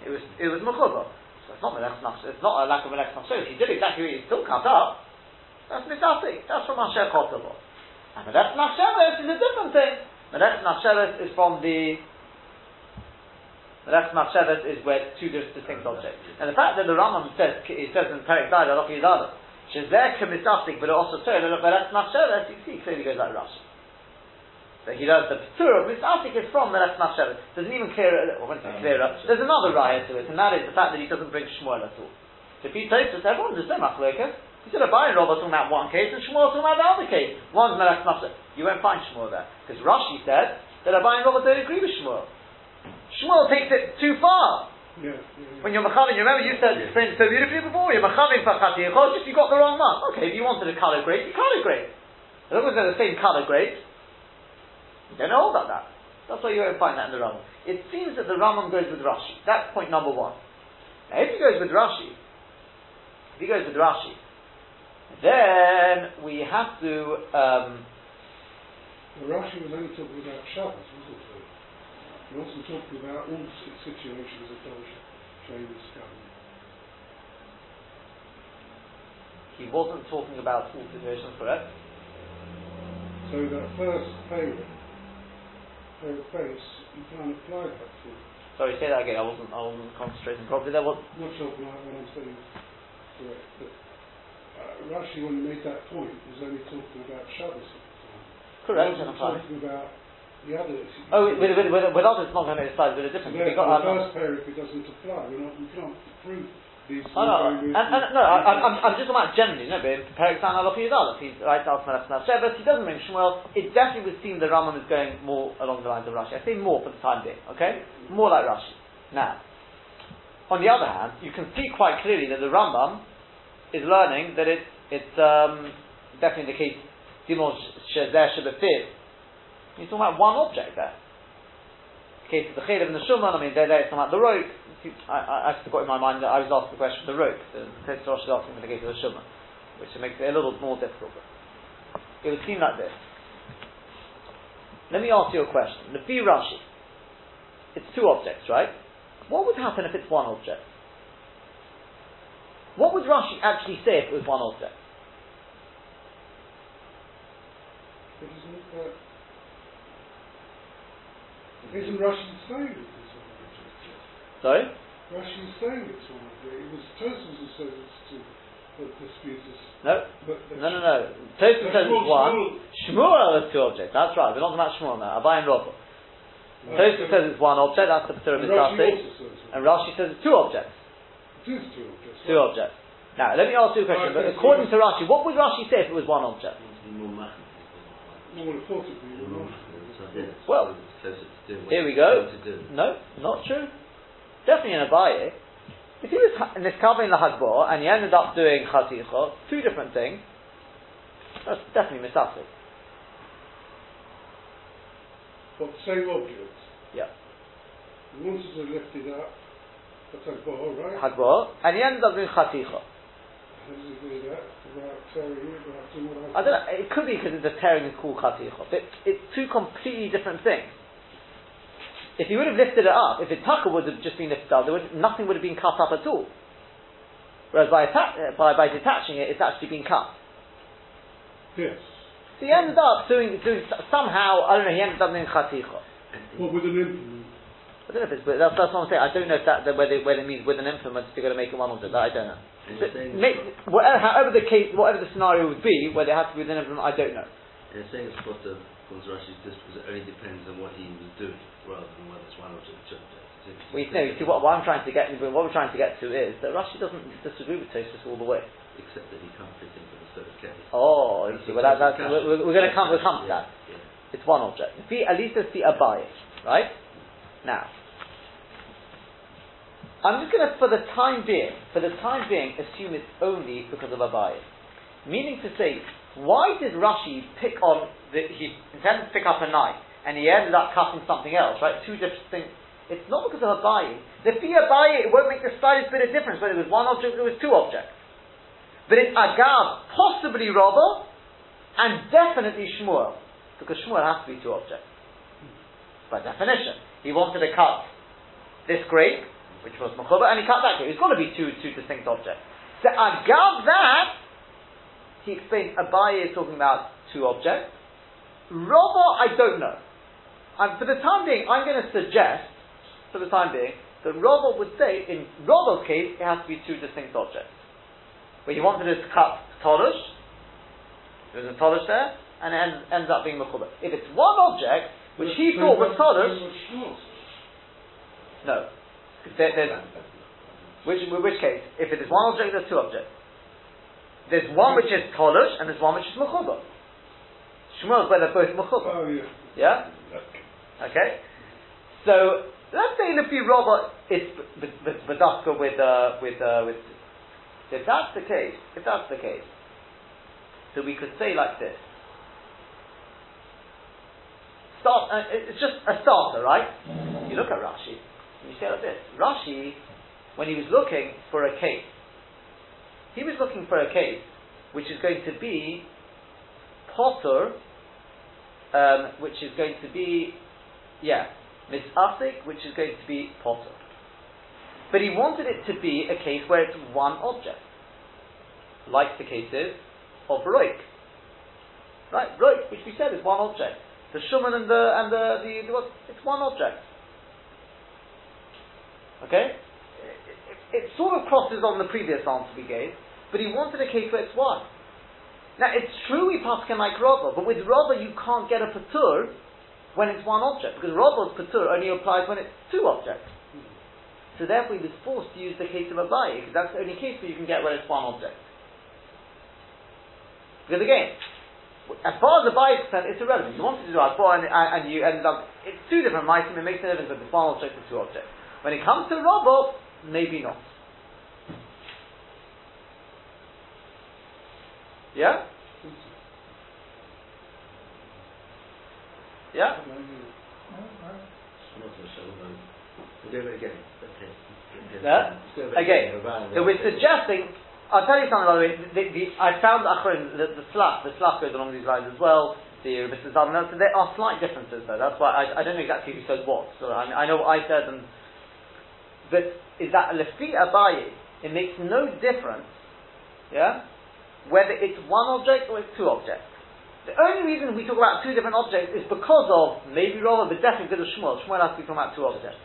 It was, it was Mechuba. So it's not Machshavas, it's not a lack of Meres Machshavas. He did exactly what he still cut up. That's Mitzaltik. That's from Masher Chotavo. And Meres Machshavas is a different thing. Meres Machshavas is from the that's Machshavas is where two distinct objects. And the fact that the Rambam says, he says in Perek Zayin, Aloch Yidada, Shezeh Kemisastik, but also Torah, but that's Machshavas, you see, clearly goes like Rashi. So he does the Torah of Misasik is from Meretz Machshavas. Doesn't even clear it, well, when it's clear up, there's another raya to it, and that is the fact that he doesn't bring Shmuel at all. If he takes us, everyone, there's no Machlokas. He said, Abaye and Rabba talking about one case, and Shmuel talking about the other case. One's Meretz Machshavas. You won't find Shmuel there. Because Rashi said that Abaye and Rabba don't agree with Shmuel. Shmuel takes it too far. Yeah, yeah, yeah. When you're machavin, you remember you said Yeah. explained it so beautifully before. You're machavin for chati just you got the wrong one. Okay, if you wanted a color grade, you color grade. As long as they're the same color grade, you don't know all about that. That's why you won't find that in the Rambam. It seems that the Rambam goes with Rashi. That's point number one. Now, if he goes with Rashi, if he goes with Rashi, then we have to. Um, Rashi was only talking about Shabbos, wasn't he? He wasn't talking about all si- situations of Dolce, James Scully. he wasn't talking about all situations, correct? So that first of you can't apply that to. Sorry, say that again. I wasn't. I wasn't concentrating properly. There was. Not sure what I'm saying is correct, but uh, Rashi, when he made that point, was only talking about Shabbos at the time. Correct, He wasn't talking about the others. Oh, with, with, with, with others, it's not going to a bit of So difference. got, the first pair, if it doesn't apply, we're not, we can't prove these. Oh, no, and, and, no, I, I'm, I'm- just talking about generally, no, but comparing San Aloch Yudal, if he's right out from he doesn't bring Shmuel, it definitely would seem the Rambam is going more along the lines of Rashi. I say more for the time being, okay? More like Rashi. Now, on the other hand, you can see quite clearly that the Rambam is learning that it, it's um, definitely the case, Dimon Shezer. He's talking about one object there. The case of the Chaylev and the Shuman, I mean, they're, they're talking about the rope. I, I, I forgot in my mind that I was asked the question of the rope. The Tosfos Rosh is asking for the case of the Shuman, which makes it a little more difficult. It would seem like this. Let me ask you a question. The Fi Rashi. It's two objects, right? What would happen if it's one object? What would Rashi actually say if it was one object? But isn't Rashi saying it is one object? Sorry? Rashi is saying it's one object. It was Tosfos who says it's two, but disputes us. No? But No, no, no. That's says it's one. Shmuel has two objects. That's right. We're not talking about Shmuel now. Abaye and Rabba. Uh, Tosfos says it's one object. That's the Peter of And Rashi Mitzvah. also says And Rashi says it's two objects. Two objects. Two objects. Now, let me ask you a question. But according to Rashi, what would Rashi say if it was one object? Want to be more machmir. I would have thought it'd be More one. machmir. So, yeah, it's Well, closer to do what Here we go. going to do. No, not true. Definitely in a Abaye. If he was in the Hagbor and he ended up doing Chaticha, two different things, that's definitely misafik. But the same object. Yeah. He wanted to lift it up. That's right? Hagbor, and he ended up doing Chaticha. How does he do that? Without tearing it, without doing what I don't know, it could be because the tearing is called Chaticha. But it's two completely different things. If he would have lifted it up, if the tucker would have just been lifted up, there would, nothing would have been cut up at all. Whereas by, atta- uh, by, by detaching it, it's actually been cut. Yes. So he ended up doing, doing somehow, I don't know, he ended up doing Chaticha. Well, with an implement. I don't know if it's, but that's, that's what I'm saying. I don't know if that, whether, whether it means with an implement if you're going to make it one object. That I don't know. But make, whatever, however the case, whatever the scenario would be, whether it has to be with an implement, I don't know. you're saying it's Potter comes Rashi just because it only depends on what he was doing rather than whether it's one object or two objects. It's- it's- We know. You see, what, what I'm trying to get, what we're trying to get to is that Rashi doesn't disagree with Tosfos all the way. Except that he can't fit into the third case. Oh, you see, well, that, that's, we're, we're going to come, we'll come to that. yeah. It's one object. Fi, at least it's the abaye, right? Now, I'm just going to, for the time being, for the time being, assume it's only because of abaye. Meaning to say, why did Rashi pick on, the, he intended to pick up a knife, and he ended up cutting something else, right? Two different things. It's not because of Abaye. The Fi Abaye, it won't make the slightest bit of difference whether it was one object or it was two objects. But it's Agav, possibly Rabba, and definitely Shmuel. Because Shmuel has to be two objects. By definition. He wanted to cut this grape, which was Mechuba, and he cut that grape. It's got to be two, two distinct objects. So Agav that, he explains Abaye is talking about two objects. Rabba, I don't know. And for the time being, I'm going to suggest, for the time being, that Rabba would say, in Rabba's case, it has to be two distinct objects. Where he wanted to cut Tolush, there's a Tolush there, and it ends, ends up being Mechuba. If it's one object, which he thought was Tolush, no. There, there's, which, which case? If it is one object, there's two objects. There's one which is Tolush, and there's one which is Mechuba. Shmuel's where they're both Mechuba. Oh, yeah. Yeah? Okay? So, let's say the Rabba is Badaska with, uh, with, uh, with, if that's the case, if that's the case, so we could say like this. Start, uh, it's just a starter, right? You look at Rashi, you say like this. Rashi, when he was looking for a case, he was looking for a case which is going to be Potter, um, which is going to be, yeah, Misasik, which is going to be Potter. But he wanted it to be a case where it's one object, like the cases of Roik. Right, Roik, which we said is one object. The Shuman and the and the, the, the it's one object. Okay? It, it, it, sort of crosses on the previous answer we gave, but he wanted a case where it's one. Now it's true we paskin like Rabba, but with Rabba you can't get a patur when it's one object, because Rabba's patur only applies when it's two objects. So therefore he was forced to use the case of a Abaye, because that's the only case where you can get where it's one object. Because again, as far as the Abaye is concerned, it's irrelevant. You wanted to do Asbor and, and, you ended up, um, it's two different items, it makes no difference if it's one object or two objects. When it comes to Rabba, maybe not. Yeah? Yeah? Yeah? Again, so we're suggesting, I'll tell you something by the way, the, the, I found Achron, the, the slach, the slach goes along these lines as well, the Mr. Zalman, so there are slight differences though, that's why I, I don't know exactly who says what, so I, I know what I said and, but is that Lefi Abaye, it makes no difference, yeah, whether it's one object or it's two objects. The only reason we talk about two different objects is because of maybe Rava, but definitely because of Shmuel. Shmuel has to be talking about two objects.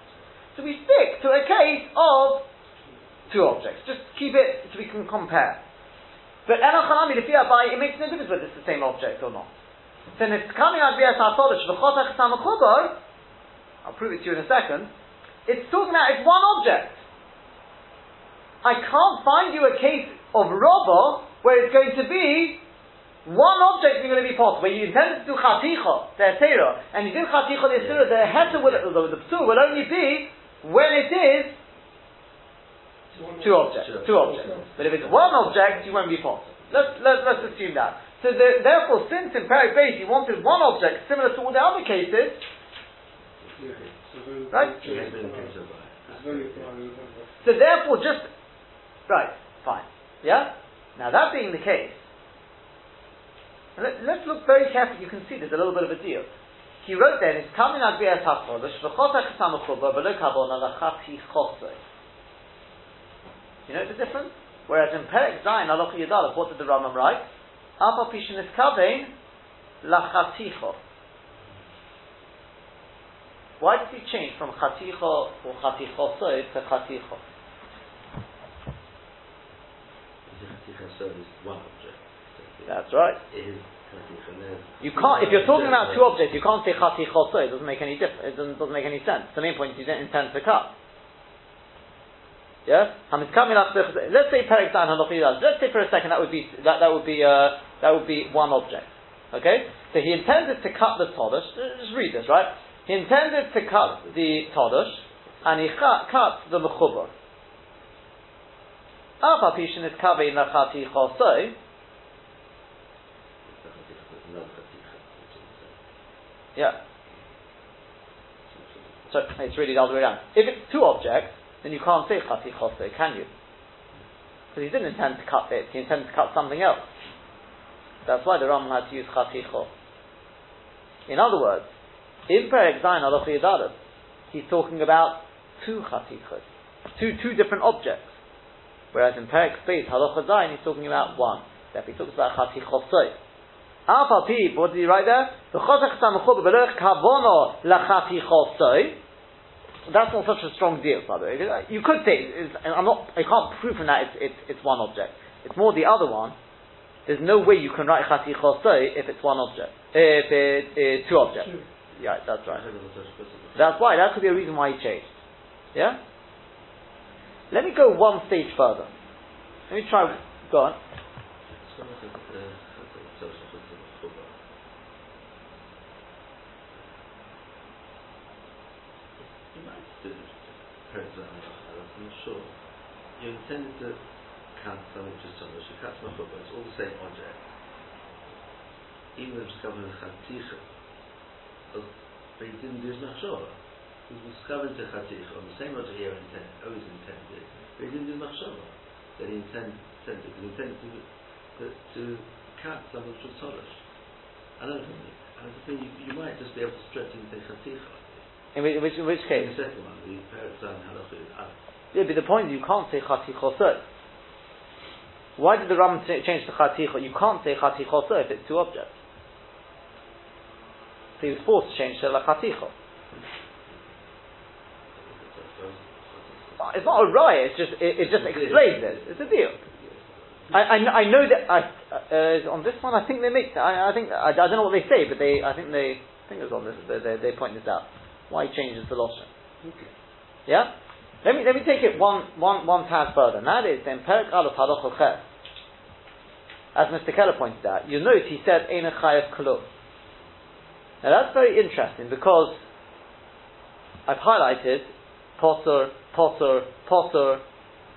So we stick to a case of two objects. Just keep it so we can compare. But Enochanami, the Abaye, it makes no difference whether it's the same object or not. So it's coming out via solid the khakama khobor, I'll prove it to you in a second. It's talking about it's one object. I can't find you a case of Rabba where it's going to be one object is going to be possible. Where you intend to do chaticha, the etera, and you do chaticha, the etera, the heter will, the, the will only be when it is two objects. Two objects. But if it's one object, you won't be possible. Let's, let's, let's assume that. So the, therefore, since in Parak Base you wanted one object similar to all the other cases, right? So therefore, just right, fine, yeah. Now that being the case, let, us look very carefully. You can see there's a little bit of a deal. He wrote then, it's coming out via tachodesh, v'chota chesamachuba, v'lo kabona lachati chosoi. You know the difference? Whereas in Perek Zayin, Aloch Yadalach, what did the Rambam write? Alpha Pishin is kavein lachaticho. Why did he change from chaticho or chatichosoi to chaticho? one object. That's right. You can't, if you're talking about two objects, you can't say chati choso, it doesn't make any difference, it doesn't, doesn't make any sense. The main point is you don't intend to cut. Yeah? Let's say Perek Zayin Let's say for a second that would be, that, that would be, uh, that would be one object. Okay? So he intended to cut the Todush, just read this, right? He intended to cut the Todush, and he cut, cut the Mechubar. Alpha Pishin is Kabe Nachati Chosoi, Yeah. So it's really all the other way around. If it's two objects, then you can't say Chati chatichose, can you? Because he didn't intend to cut it, he intended to cut something else. That's why the Rambam had to use chaticho. In other words, in Perek Zayin Aloch Yadarim, he's talking about two chatichos, two, two different objects. Whereas in Perek Space Halacha Zayin, he's talking about one. Therefore he talks about chatichosoi. Alpha P, what did he write there? The V'chosach samuchub b'lerech kavono lachatichosoi. That's not such a strong deal, by the way. You could say, I'm not, I can't prove from that it's, it's, it's one object. It's more the other one. There's no way you can write chatichosoi if it's one object. If it's uh, two objects. Yeah, that's right. That's why, that could be a reason why he changed. Yeah? Let me go one stage further. Let me try, go on. I'm not sure. You intended to cut something just on the cut but it's all the same object. Even if it's covered in chaticha, but he didn't do his machshava. He was covered to chaticha on the same object here intended, always intended, but he didn't do machshava. That he intended, intended, he intended to, to, to cut something tolish. I don't know. I think you, you might just be able to stretch into chaticha. In which, in which case? The second one, the Peretzan Halacha is up. Yeah, but the point is you can't say chatichosot. Why did the Ram change to chatichot? You can't say chatichosot if it's two objects. So he was forced to change to la chatichot. It's not a riot. It's just it, it just explains it. It's a deal. I, I, I know that I, uh, on this one I think they make I, I think I, I don't know what they say but they I think they I think it was on this they, they, they point this out why changes the lashon. Okay. Yeah? Let me, let me take it one, one, one tad further. And that is, in Perak Aleph Halacha Ches, as Mr. Keller pointed out, you note he said, Eina Chayav Klub. Now that's very interesting because I've highlighted Potter, Potter, Potter.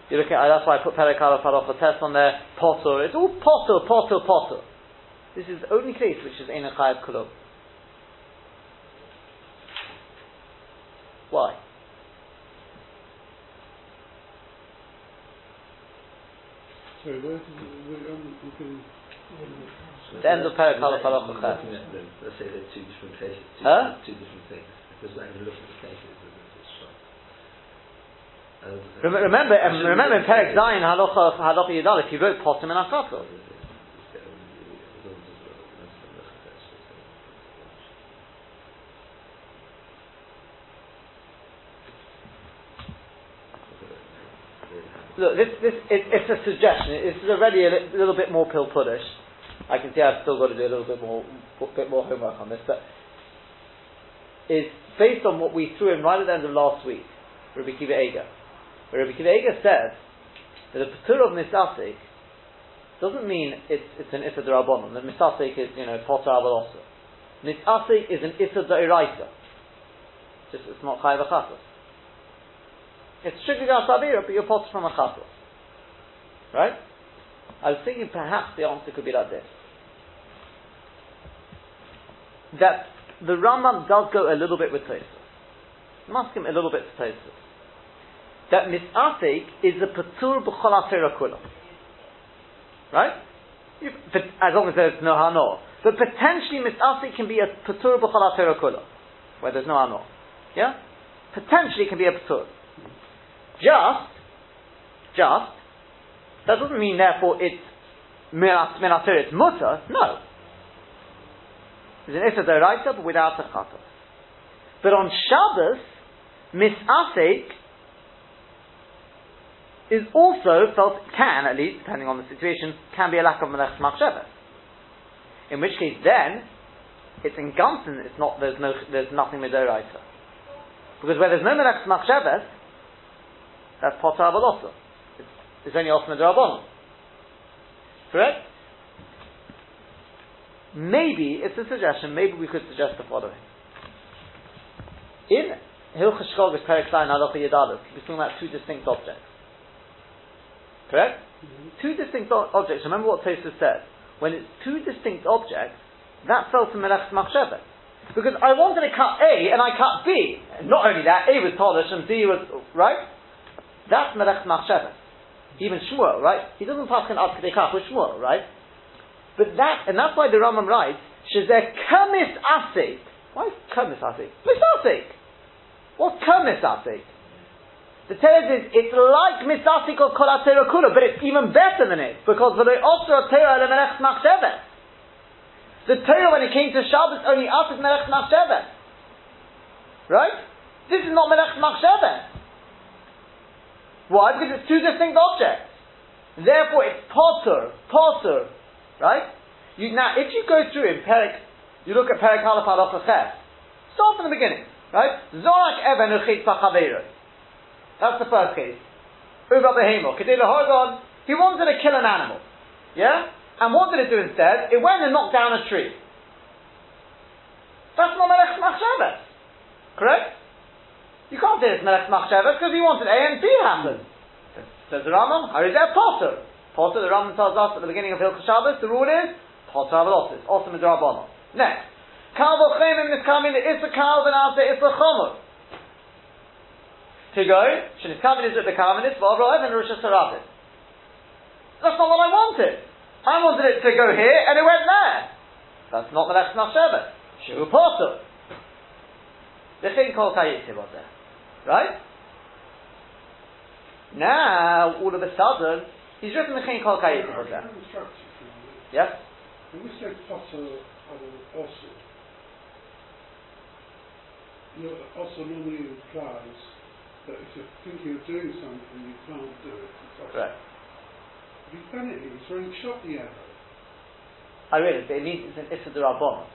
You look at, that's why I put Aleph Halacha Ches on there, Potter. It's all Potter, Potter, Potter. This is the only case which is Eina Chayav Klub. Why? Sorry, where did we, um, we can, The end of Perak Aleph Halacha Ches. Let's say they're two different cases. Two, Huh? two different things. Because when you look at the cases, it's it's shot. And- Rem- Remember, um, remember in it's- Perak Zion Halacha Halacha Yidalef, he wrote Potem and Akato. Look, this, this, it, it's a suggestion. It's already a li- little bit more pill puddish. I can see I've still got to do a little bit more, bit more homework on this, but is based on what we threw in right at the end of last week, Rabbi Akiva Eger. Where Rabbi Akiva Eger says that a patur of misasik doesn't mean it's, it's an issa derabonon. The misasik is, you know, potter avalosa. Misasik is an issa deraisa. Just, it's not achatos. It's the asavira, but you're potter from achatos. Right? I was thinking perhaps the answer could be like this. That the Rambam does go a little bit with Tosfos. Him a little bit to Tosfos. That misasik is the patur b'chol kula. Right? But as long as there's no hanor. But potentially misasik can be a patur b'chol kula. Where there's no hanor. Yeah? Potentially it can be a patur. Just, just, that doesn't mean therefore it's minatir, it's mutter. No. It's an issa deraisa, but without a chatos. But on Shabbos, misasik is also felt, can at least, depending on the situation, can be a lack of melech machshavas. In which case then, it's in Gansen, it's not, there's no, there's nothing midoraisa. Because where there's no melech machshavas, that's potter avalosa. It's, it's only off midrabanon. Correct? Maybe, it's a suggestion, maybe we could suggest the following. In Hilchah Shkolgus Perek Zayin Halacha Yedalus, we're talking about two distinct objects. Correct? Mm-hmm. Two distinct o- objects. Remember what Tosfos said. When it's two distinct objects, that fell to Melech Machshavas. Because I wanted to cut A and I cut B. Not only that, A was polish and B was, right? That's Melech Machshavas. Even Shmuel, right? He doesn't pass an Ad Kedekach with Shmuel, right? But that, and that's why the Rambam writes, Shezeh Kamis Asik. Why is Kamis Asik? Misasik. What's Kamis Asik? The Teres is, it's like Misasik of Kol Kula, but it's even better than it, because the also Torah Melech Machshavas. The Torah, when it came to Shabbos, only asked Melech Machshavah. Right? This is not Melech Machshavah. Why? Because it's two distinct objects. Therefore, it's potter, potter. Right? You, now, if you go through in Perik, you look at Perik Aleph Halacha start from the beginning. Right? Zorak Even That's the first case. Uva Behemo. Kedela Hogon. He wanted to kill an animal. Yeah? And what did it do instead? It went and knocked down a tree. That's not Melech Machshavas. Correct? You can't say it's Melech Machshavas because he wanted A and B happen. Says the Rambam, that Potter? Potter, the Rambam tells us at the beginning of Hilchah Shabbos, the rule is Potter Avalosis, also Midrabanon. Next. Kal Bochemim Niskamin, Issa Kal Benasa Issa Chomer. To go, Sheniskamin is at the Kalmanis, Vavra Evan Rosh Hashanah. That's not what I wanted. I wanted it to go here, and it went there. That's not Melech Nashevah. Shu Potter. The thing called Kayitzi was there. Right? Now, all of a sudden, he's written the thing called Kayitzi was there. Yes? When we say Potter um, also, you know, also normally implies that if you're thinking of doing something, you can't do it. Right. He's done it, he's throwing shot the arrow. Oh, I realize, but it means it's an Issa Rabban.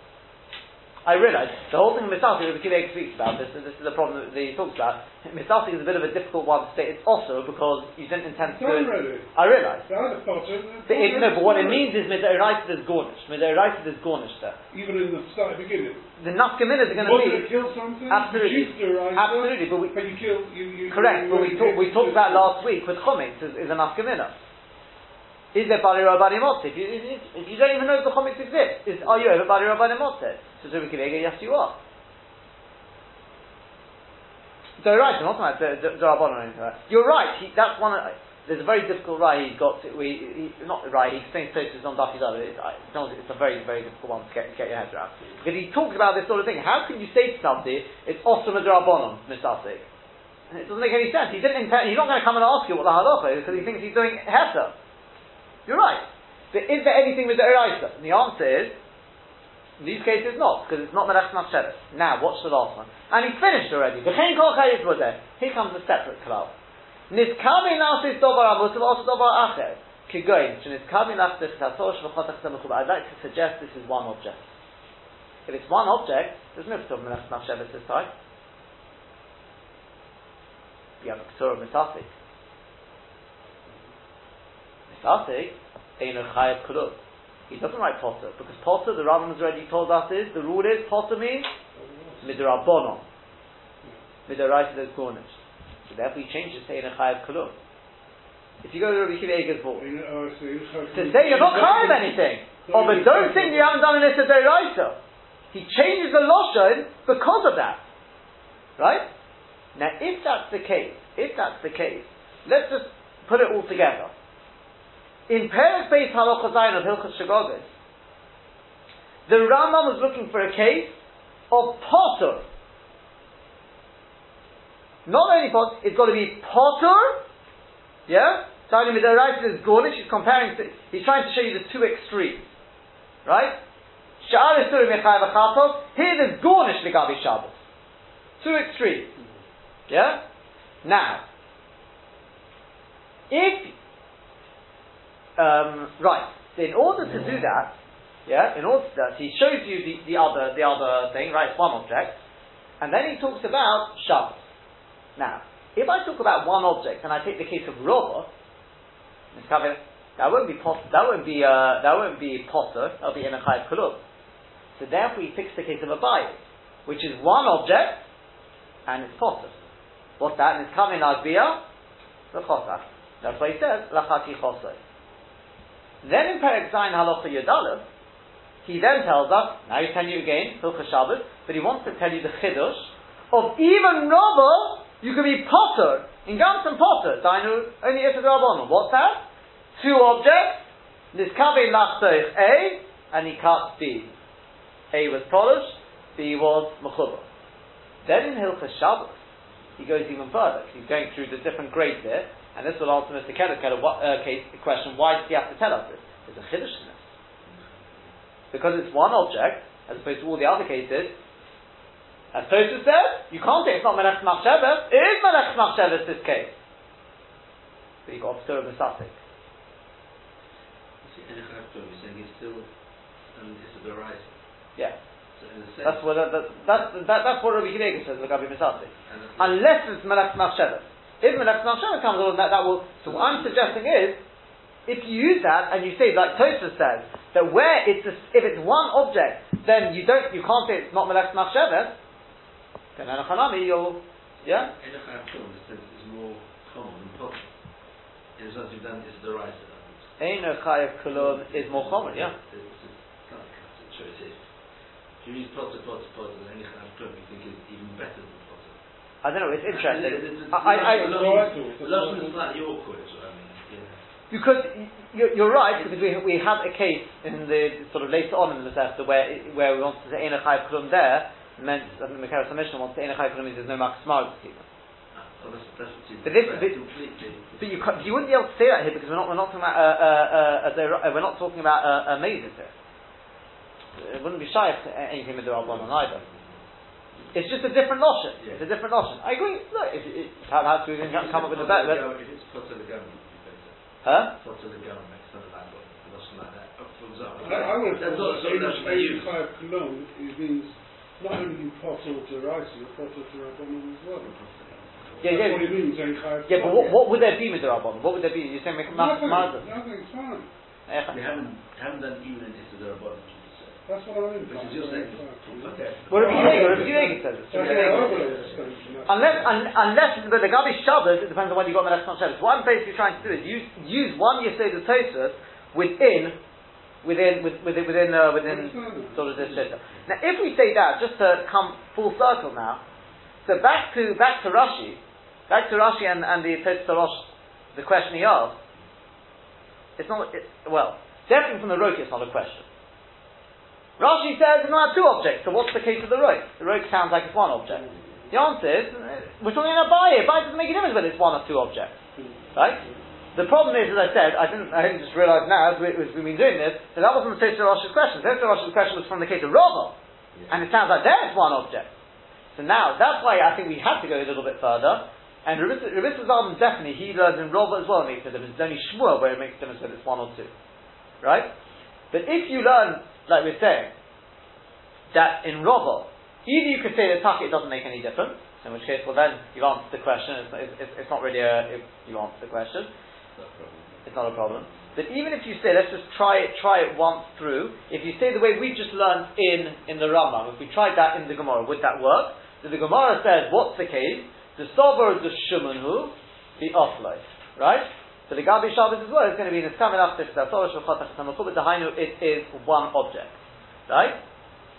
I realize the whole thing of Misasi, the Kiva speaks about this, and this is the problem that he talks about. Misasi is a bit of a difficult one to state. It's also because you didn't intend to. Really. I realize. The other Potter, But, it, no, but what it means is Midairaita is Gornish. Midairaita is Gornish there. Even in the start, beginning. The Nafkaminas are going to be. kill something? Absolutely. You choose the Absolutely, but we, But you kill, you, you, correct, you, but we, talk, we talked about last week with Chometz is, is a Nafkamina. Is there Bali Rabbani Motzeh? If you, if, you don't even know if the Chometz exists, is, are you over Bali Rabbani Motzeh? So Zubik yes you are. So right, not like. You're right, he, that's one of, there's a very difficult right he's got to, we, he, not right, he explains places on Duffy's other, it's, it's a very, very difficult one to get, get your head around. Because he talks about this sort of thing. How can you say to somebody, it's Osama Rabbanon, Misasik? It doesn't make any sense. He didn't intend, he's not going to come and ask you what the halacha is because he thinks he's doing heta. You're right. But is there anything with the Eraisa? And the answer is, in these cases not, because it's not Melech Machshavas. Now, watch the last one. And he's finished already. Here comes a separate klal. Nizkami nasis dobar amutiv also dobar acher. Kigoyin. Shenizkami nasis tasosh v'chotach semachub. I'd like to suggest this is one object. If it's one object, there's no Ketub Melech Machshavas this time. You have a Ketub Misasik. Chayav Kulub. He doesn't write Potter, because Potter, the Rambam has already told us is, the rule is, Potter means Midrabanon. Midaraita is Gornish. So therefore he changes to Eino Chayav Kulub. If you go to Rabbi Akiva Eger's book, You know, I see. to say you're not chayav anything. Oh, but don't think you haven't done an Issa Deraisa. He changes the Loshon because of that. Right? Now, if that's the case, if that's the case, let's just put it all together. In Peres Beis Halacha Zayin of Hilchot Shagogos, the Rambam was looking for a case of Potter. Not only Potter, it's got to be Potter, yeah? Starting with the right is Gornish, he's comparing, to, he's trying to show you the two extremes. Right? Sha'ar is Surim Yechai V'chatos, here there's Gornish Ligabi Shabbos. Two extremes. Yeah? Now, if, um, right, in order to do that, yeah, in order to that, he shows you the, the other, the other thing, right, it's one object, and then he talks about Shabbos. Now, if I talk about one object and I take the case of Rova, that won't be pot, that won't be uh, that won't be potter. That'll be enachayv kulub. So therefore, he fixed the case of a bias, which is one object and it's potter. What's that? It's coming agbia the chosach. That's why he says lachati chosay. Then in Perek Zayin Halacha Yodalev, he then tells us, now he's telling you again, Hilchah Shabbos, but he wants to tell you the Chiddush of even Novel, you can be Potter, in Gams and Potter, Dainu, only Rabbanon. What's that? Two objects, This Niskave Lachtoich A, and he cuts B. A was Polish, B was Mechuba. Then in Hilchah Shabbos, he goes even further. He's going through the different grades here, and this will answer Mr. Keller's kind of uh, case, question, why does he have to tell us this? There's a Chiddush in this. Because it's one object, as opposed to all the other cases, as Tosfos says, you can't say it's not Melech Machshavas, it is Melech Machshavas this case. But you've got Psur of Misasik. You're saying it's still um, it's a derice. Yeah. So That's what, that, that, that, that's what Rabbi Kinnega says. Unless it's Melech Machshavas. If Melech Machshavas comes along, that, that will, so what I'm suggesting is, if you use that and you say, like Tosfos says, that where it's a, if it's one object, then you don't, you can't say it's not Melech Machshavas, then Anachanami, you'll, yeah? in a Chayav Klum, the sense is more common than possible. In the sense you've done it's a derice. Ein Chayav Kulon is more common, yeah? It's a kind of cut, so it is. If you use potter, potter, potter, then any Chayav Klum you think is even better. I don't know, it's interesting. It's- it's- I, I, it's- Lashon is slightly awkward, I because you're, you're right, because we, we have a case in the sort of later on in the Masechta where, it- where we want to say Ein Chayav Kulon there, meant, I think the Mekaras Mishnah wants to say Ein Chayav Kulon means there's no Makas Maris Oh, that's, that's But this- but- But you, you wouldn't be able to say that here because we're not, we're not talking about, uh, uh, uh, a dir- uh, we're not talking about uh, a mazes here. It wouldn't be shy of anything with the Rabbanon either. It's just a different notion. It's a different notion. I agree. Look, if, if, perhaps we can come up with a better. If it's potter the government, it would be. Huh? The government, something like that. Lashon like that. Oh, For. I, I would that's have thought sort of that lashon they use. Chayav Kulon, it means not only you potter to rice, you potter to Rabbanon as well. Yeah, yeah. what it means, Ein Yeah, but what, what would there be with the Rabbanon? What would there be? You're saying make a Nothing, Mazda. nothing, it's fine. We haven't, haven't done even this to the Rabbanon, you could say. That's what I mean. Because you're saying, okay. Well, Rabbi Yehuda, says it. That's Rabbi what Yehuda I says it. would. Unless, un, unless, but the Gabi Shabbos, it depends on whether you got Melech Shabbos. What I'm basically trying to do is use, use one Yesod of Tosfos within, within, within, within, uh, within sort of this shita. Now, if we say that, just to come full circle now, so back to, back to Rashi, back to Rashi and, and the Rosh, the question he asked, it's not, it, well, definitely from the Roke it's not a question. Rashi says, have two objects, so what's the case of the Roke? The Roke sounds like it's one object. The answer is, we're talking about Abaye. Abaye doesn't make a difference whether it's one or two objects. Right? The problem is, as I said, I didn't, I didn't just realise now, as, we, we've been doing this, that that wasn't the Tosfos Rosh's question. The Tosfos Rosh's question was from the case of Rava. And it sounds like there it's one object. So now, that's why I think we have to go a little bit further. And Rabbi Zalman definitely, he learns in Rava as well, it makes a difference. It's only Shmuel where it makes a difference whether it's one or two. Right? But if you learn, like we're saying, that in Rava, either you could say that Taki it doesn't make any difference, in which case, well then, you've answered the question, it's, it's, it's not really a, if you answer the question, it's not a problem. But even if you say, let's just try it, try it once through, if you say the way we just learned in, in the Rambam, if we tried that in the Gemara, would that work? So the Gemara says, what's the case? The Sober, is the Shumanhu, the Offloy. Right? So the Gabi Shabbos as well is going to be the Saminach, the Sober, Shvachotach, Samachuba, the Hainu, it is one object. Right?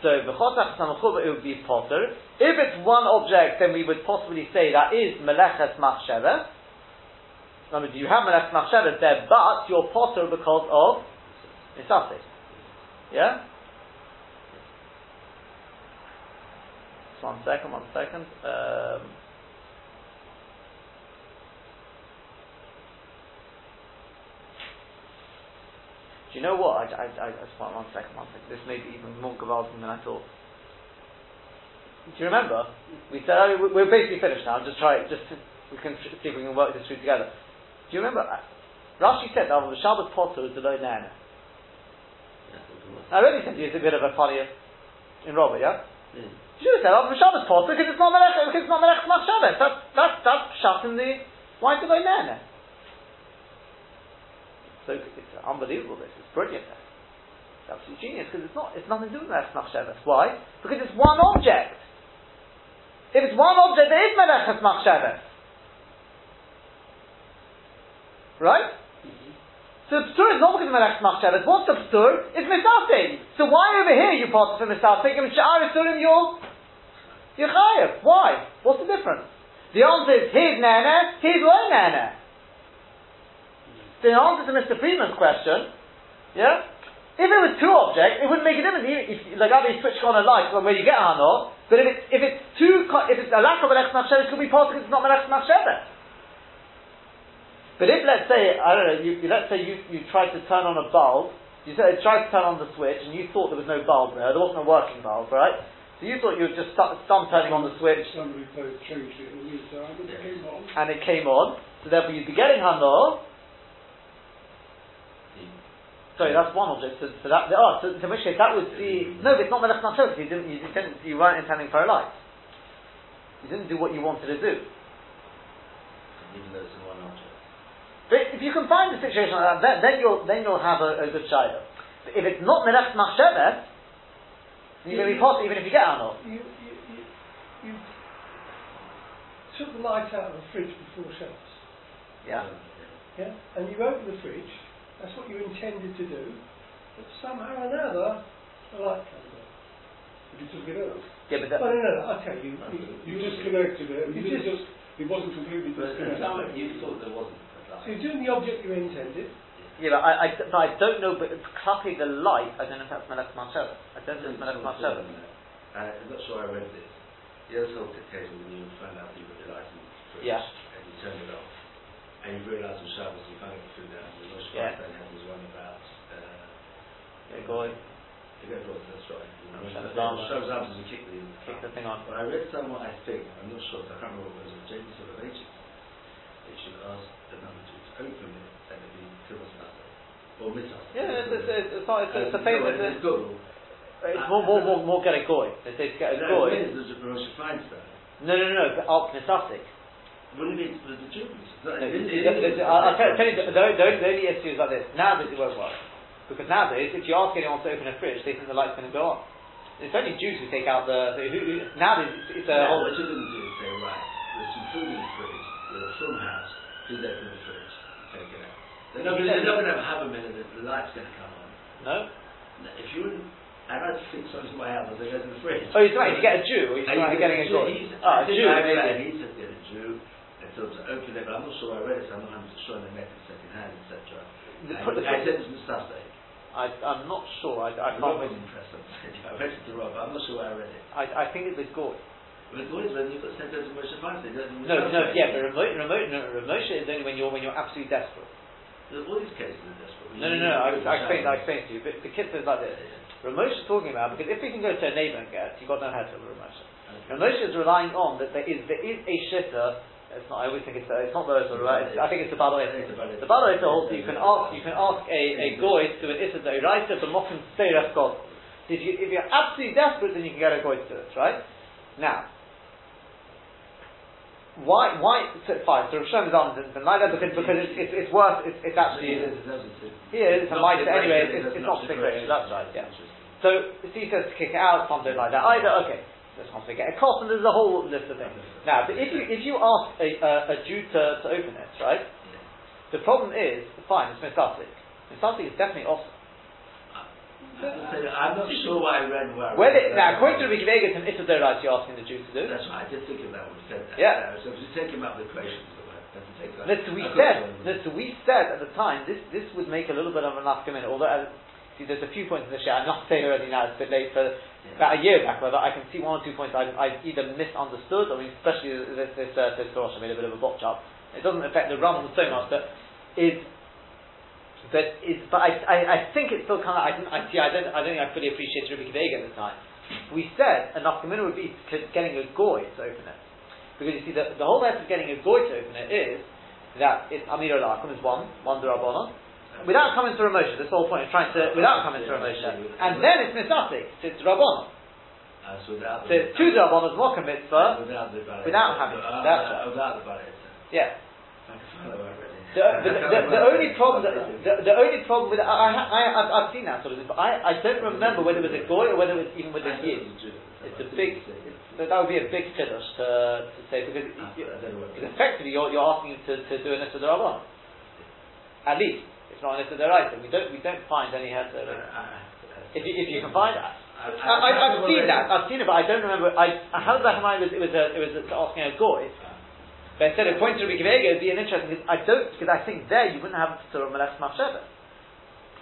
So Bechotach Samachuba, it would be Potter. If it's one object, then we would possibly say that is Melechet Machshevet. I mean, you have Melech Machshavas there, but you're potter because of Misasik. Yeah? One second, one second. Um, do you know what? I, I, I, I just want one second, one second. This may be even more gewaltig than I thought. Do you remember? We said, oh, we- we're basically finished now. Just try it, just to, we can see if we can work this through together. Do you remember? Rashi said that the Shabbos potter is the low nana. I already think it's a bit of a funny in Robert, yeah? Yeah. You should have said, oh, the potter because it's not Melech, because it's not Melech Shabbos. That's, that's, that's shut in the, why is it low nana? So it's unbelievable this, it's brilliant. It's absolute genius because it's not, it's nothing to do with Melech Machshavas. Why? Because it's one object. If it's one object, there is Melech Machshavas. Right? Mm-hmm. So the psur is not because of Melech Machshavas. What's the psur? It's Misasig. So why over here you pass for Misasig and Sha'ar Isurim you're, you're Chayev? Why? What's the difference? The answer is his Nana, his low Nana. The answer to Mr. Friedman's question, yeah? If it was two objects, it wouldn't make a difference. If, like, you switch on a light from where you get Hano, but if it's, if it's two, if it's a lack of Melech Machshavas, it could be possible it's not Melech Machshavas. But if, let's say, I don't know, you, let's say you, you tried to turn on a bulb, you said, tried to turn on the switch, and you thought there was no bulb there, there wasn't a working bulb, right? So you thought you were just start turning on the switch. Somebody changed it in the meantime, and it came on. And it came on, so therefore you'd be getting Hanor. Sorry, that's one object. So, so that, oh, so, so in which case that would be, no, but it's not Melech Nachshot, you didn't, you didn't, you weren't intending for a light. You didn't do what you wanted to do. Even though it's in one object. But if you can find a situation like that, then, then you'll then you'll have a, a good shayla. But if it's not menach machshevet, you're going to be possible even if you get anol. You, you, you, you took the light out of the fridge before Shabbos. Yeah. Yeah? And you open the fridge, that's what you intended to do, but somehow or another, the light comes on. You took it out. Yeah, but that, Oh, no, no, no, okay, you, you, You disconnected it, and You you just- just, it wasn't completely disconnected. you thought there wasn't so you're doing the object you intended, yeah, but I, I, but I don't know. But clapping the light, I don't know if that's melech machshevet. I don't know if it's melech machshevet. Uh, I'm not sure I read this. The other sort of occasion when you find out that you've got your light in Yeah. and you turned it off and you realise on Shabbos you can't get the food out and the Rosh Yeah. Hashanah this one about uh, Yeah, go on, you get what that's right. Hashanah Lama. Shabbos Lama, you kick the kick the thing on. But I read somewhere, I think, I'm not sure, I can't remember what it was, James Soloveitchik, they should ask the number two to open it and it'd be Tibbas Nasa. Or Mitzvah. Yeah, it's, it's, it's, it's, not, it's, it's a famous. It's It's, good. it's more, more, more, more get a goy. They say to get a That goy. means there's a Rosh Feinstein. No, no, no, no. Up Misasik. Wouldn't it be for the Jews? I'll tell tell you, the, the, the, the only issue is like this. Nowadays it won't work. Because nowadays, if you ask anyone to open a fridge, they think the light's going to go on. It's only Jews who take out the. the who, who, nowadays, it's, it's a Yeah, whole. what you're going to do is say, right, there's some food in the fridge, there's a film house, do that in the fridge, take it out. They're not going to have a minute that the light's going to come on. No? No, If you wouldn't, I'd like to fix something my house, they go to the fridge. Oh, you're right, you get a Jew, or you're right, getting ah, a. He's, Oh, a I think Jew, I read it, maybe. he said get a Jew, so to open but I'm not sure I read it, so I'm not 100% sure, and they met it second hand, etc. I, put the- I said it's Mustafek. I, I'm not sure. I, I can't. was impressed. I read it to Rob, but I'm not sure where I read it. I, I think it's a goy. But the boys, when you've got sent over to Moshe Feinstein? No, no, yeah, but remote, remote, no, remote is only when you're when you're absolutely desperate. All these cases are desperate. No, no, no. I, I explained. I explained to you. But the kid says like this. Ramosh is talking about because if we can go to a neighbour and get, you've got no head over Ramosh. Ramosh is relying on that there is there is a shitter. It's not. I always think it's uh, it's not right? It's, I think it's the Balo The Balo holds you can ask you can ask a, a goy to an issa deiraita for mokum seirach god. If you if you're absolutely desperate, then you can get a goy to it, right? Now. Why? Why? So, fine. So Rosh Hashanah has like that because because it's it's, it's worth. It's, it's actually it's, yeah, it's a mitre anyway. It's, it's not particularly. That's right. Yeah. So he says to kick it out. Some don't like that either. Okay. Let's not get a cost, and there's a whole list of things. Now, but if you if you ask a, a, a Jew to, to open it, right? The problem is, fine, it's misasik. Misasik is definitely off. I'm not sure why I read where. I Whether read now, according to Ricky Vegas and Issa you're asking the Jew to do. That's right. I did think of that when you said that. Yeah. So if you take him out of the equation, so I take that. We said, no, we said at the time, this this would make a little bit of an afternoon, although uh, see, there's a few points in the show. I'm not saying already now; it's a bit late for about a year back. But I can see one or two points I I either misunderstood. I mean, especially this this uh, this Rosh, made a bit of a botch up. It doesn't affect the Rambam so much, but is but is but I, I, I think it's still kind of I I see I don't I don't think I fully appreciated Rabbi Kiva Eger at the time. We said a nafkamina would be getting a goy to open it because you see the the whole method of getting a goy to open it is that it's Amir Alakum is one one derabbanon without coming to Ramosha. This whole point is trying to without coming to Ramosha, and then it's misasik. So it's rabbanon. Uh, so it's two derabbanon more mitzvah. Without without having- Uh, Without the. Yeah. I can find out where I read it. The, the, the, the only problem, the, the, the only problem with I, I, I, I've, I've seen that sort of thing, but I, I don't remember whether it was a goy or whether it was even with a yid. it was a Jew. It's a big, thought it was a- that would be a big chiddush to, to say because I you- don't know what it because effectively you're, you're asking to, to do an Issa. At least. It's not an Issa Deraisa. We don't, we don't find any Hesa. If you, if you can find that. I, I, I've seen that. I've seen it, but I don't remember. I, I held that in mind. It was a, it was a, asking a goy. But instead of pointing to Rabbi it'd be an interesting. Because I don't because I think there you wouldn't have a Psura Melech Machshevet.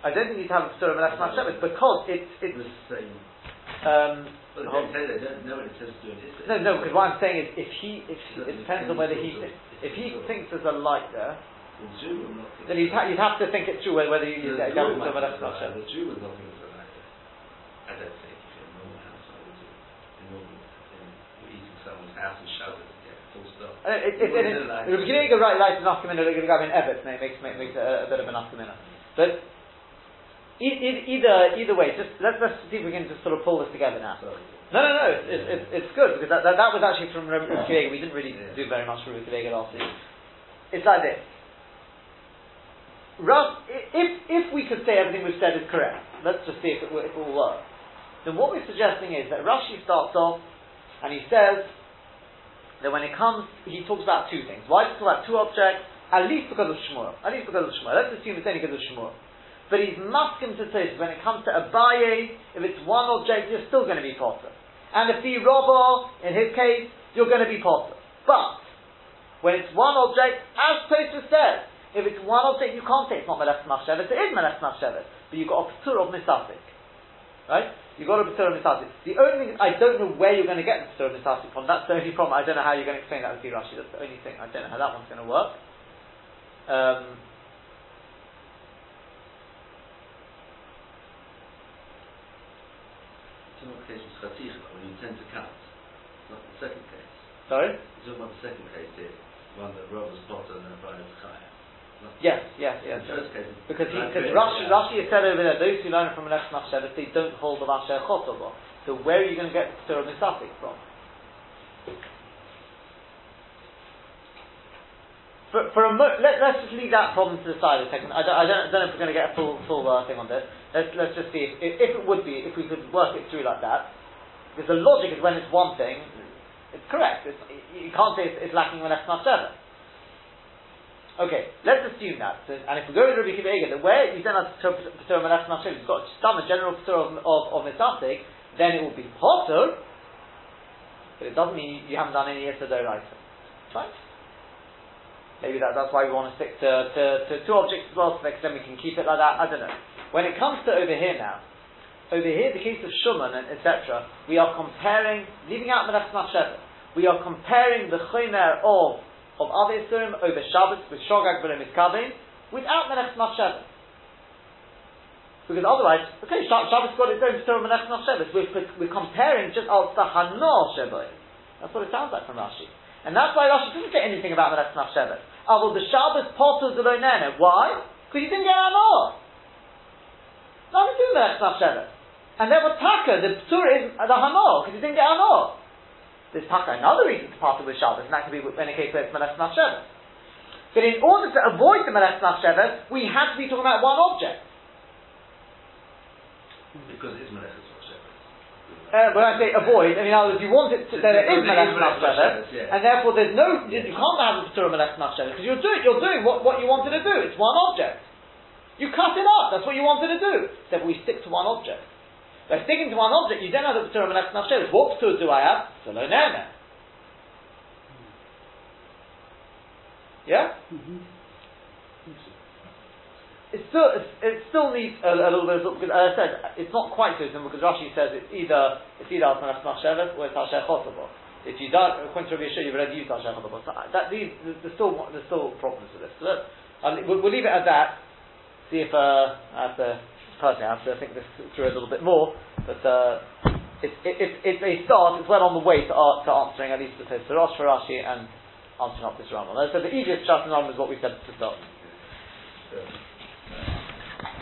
I don't think you'd have a Psura Melech Machshevet because it's it's the same. Um, Well, they say they don't know what it says to do in no, no, because what I'm saying is, if he, if it depends on whether he, if he thinks there's a light there, The Jew will not think then you'd, ha- you'd have to think it through whether, whether you The that. Jew That's might Melech think so, The Jew will not think it's a matter. I don't think if you're a normal household, would you? In normal, in, you're eating someone's house and shouting, yeah, full stop. Uh, it, it, it, it, like the beginning of right light not coming in, the guy in Evet, it makes, makes, makes a, a bit of an afkamina. But e- e- either either way, just let's, let's see if we can just sort of pull this together now. Sorry. No, no, no, it's, it's, it's, it's good because that, that, that was actually from Rabbi Kiva. We didn't really Yeah. do very much from Rabbi Kiva last week. It's like this. Rav, if, if we could say everything we've said is correct, let's just see if it, if it will work. Then what we're suggesting is that Rashi starts off and he says that when it comes, he talks about two things. Why does he talk about two objects? At least because of Shmuel. At least because of Shmuel. Let's assume it's only because of Shmuel. But he's masking to say when it comes to Abaye, if it's one object, you're still going to be potter. And if the robber, in his case, you're going to be potter. But when it's one object, as Tosfos says, if it's one of object, you can't say it's not Melech Machshevet, it is Melech Machshevet, but you've got a Patur of Misafik. Right? You've got a Patur of Misafik. The only thing, I don't know where you're going to get the Patur of Misafik from, that's the only problem. I don't know how you're going to explain that with Rashi, that's the only thing. I don't know how that one's going to work. Um, It's not the case with Chaticha, when you intend to count, not the second case. sorry? It's talking about the second case here. One that robbers potter and then Brian Chaya. Yes, yes, yes. The first case is Because he, because Rashi. Rashi has said over there, those who learn from an Melech Machshevet, they don't hold the Masher Chotobo. So where are you going to get the of Misafik from? For, for a mo- let, let's just leave that problem to the side a second. I don't, I don't, I don't know if we're going to get a full, full uh, thing on this. Let's, let's just see if, if, if it would be, if we could work it through like that. Because the logic is when it's one thing, it's correct. It's, you can't say it's, it's lacking when it's not. Okay, let's assume that. So, and if we go to Rabbi Kiva Eger, that where you don't have Patur Melech Nashim, you've got some a general Patur of, of, of then it will be Potter, but it doesn't mean you haven't done any Yisra Doraisa. Right? Maybe that, that's why we want to stick to, to, to two objects as well, so then we can keep it like that. I don't know. When it comes to over here now, over here, the case of Shuman etc., we are comparing, leaving out Melech Nashim, we are comparing the Chomer of of other Yisurim over Shabbos with Shogag B'Lim Miskabin without Menech Machshavas. Because otherwise, okay, Sh- Shabbos got its own Torah Menech Machshavas. We're, we're comparing just al Hano Sheboy. That's what it sounds like from Rashi. And that's why Rashi doesn't say anything about Menech Machshavas. Oh, well, the Shabbos potters the Lonene. Why? Because you didn't get Hano. Nothing to do with Menech Machshavas. And therefore, Taka, the Ptur is the Hano, because you didn't get Hano. There's taka another reason to part with Shabbos, and that could be in a case where it's Melech Machshevet. But in order to avoid the Melech Machshevet, we have to be talking about one object. Because it's Melech Machshevet. Uh, when I say avoid, I mean, in other words, you want it to, that it is it Melech is Melech yeah. and therefore there's no, you, Yeah. you can't have the Torah Melech Machshevet, because you're doing, you're doing what, what you wanted to do. It's one object. You cut it up, that's what you wanted to do. Except we stick to one object. By sticking to one object, you don't have the Torah Melech Machshevet. What Torah do I have? Salonene. Yeah? It still, it still needs a, a little bit of, because as I said, it's not quite so simple because Rashi says it's either, it's either Al-Sanach Machshevet or it's Al-Shech If you don't, according to Rabbi Yeshua, you've already used Al-Shech So uh, that, these, there's still, there's still problems with this. So that, we'll, we'll leave it at that. See if, uh, I have to, personally, I have to think this through a little bit more. But, uh, it's, it, it, it's a start, it's well on the way to, uh, to answering at least the Rosh for Rashi and answering up this Rambam. So the easiest Shas and Rambam is what we said to start. Yeah.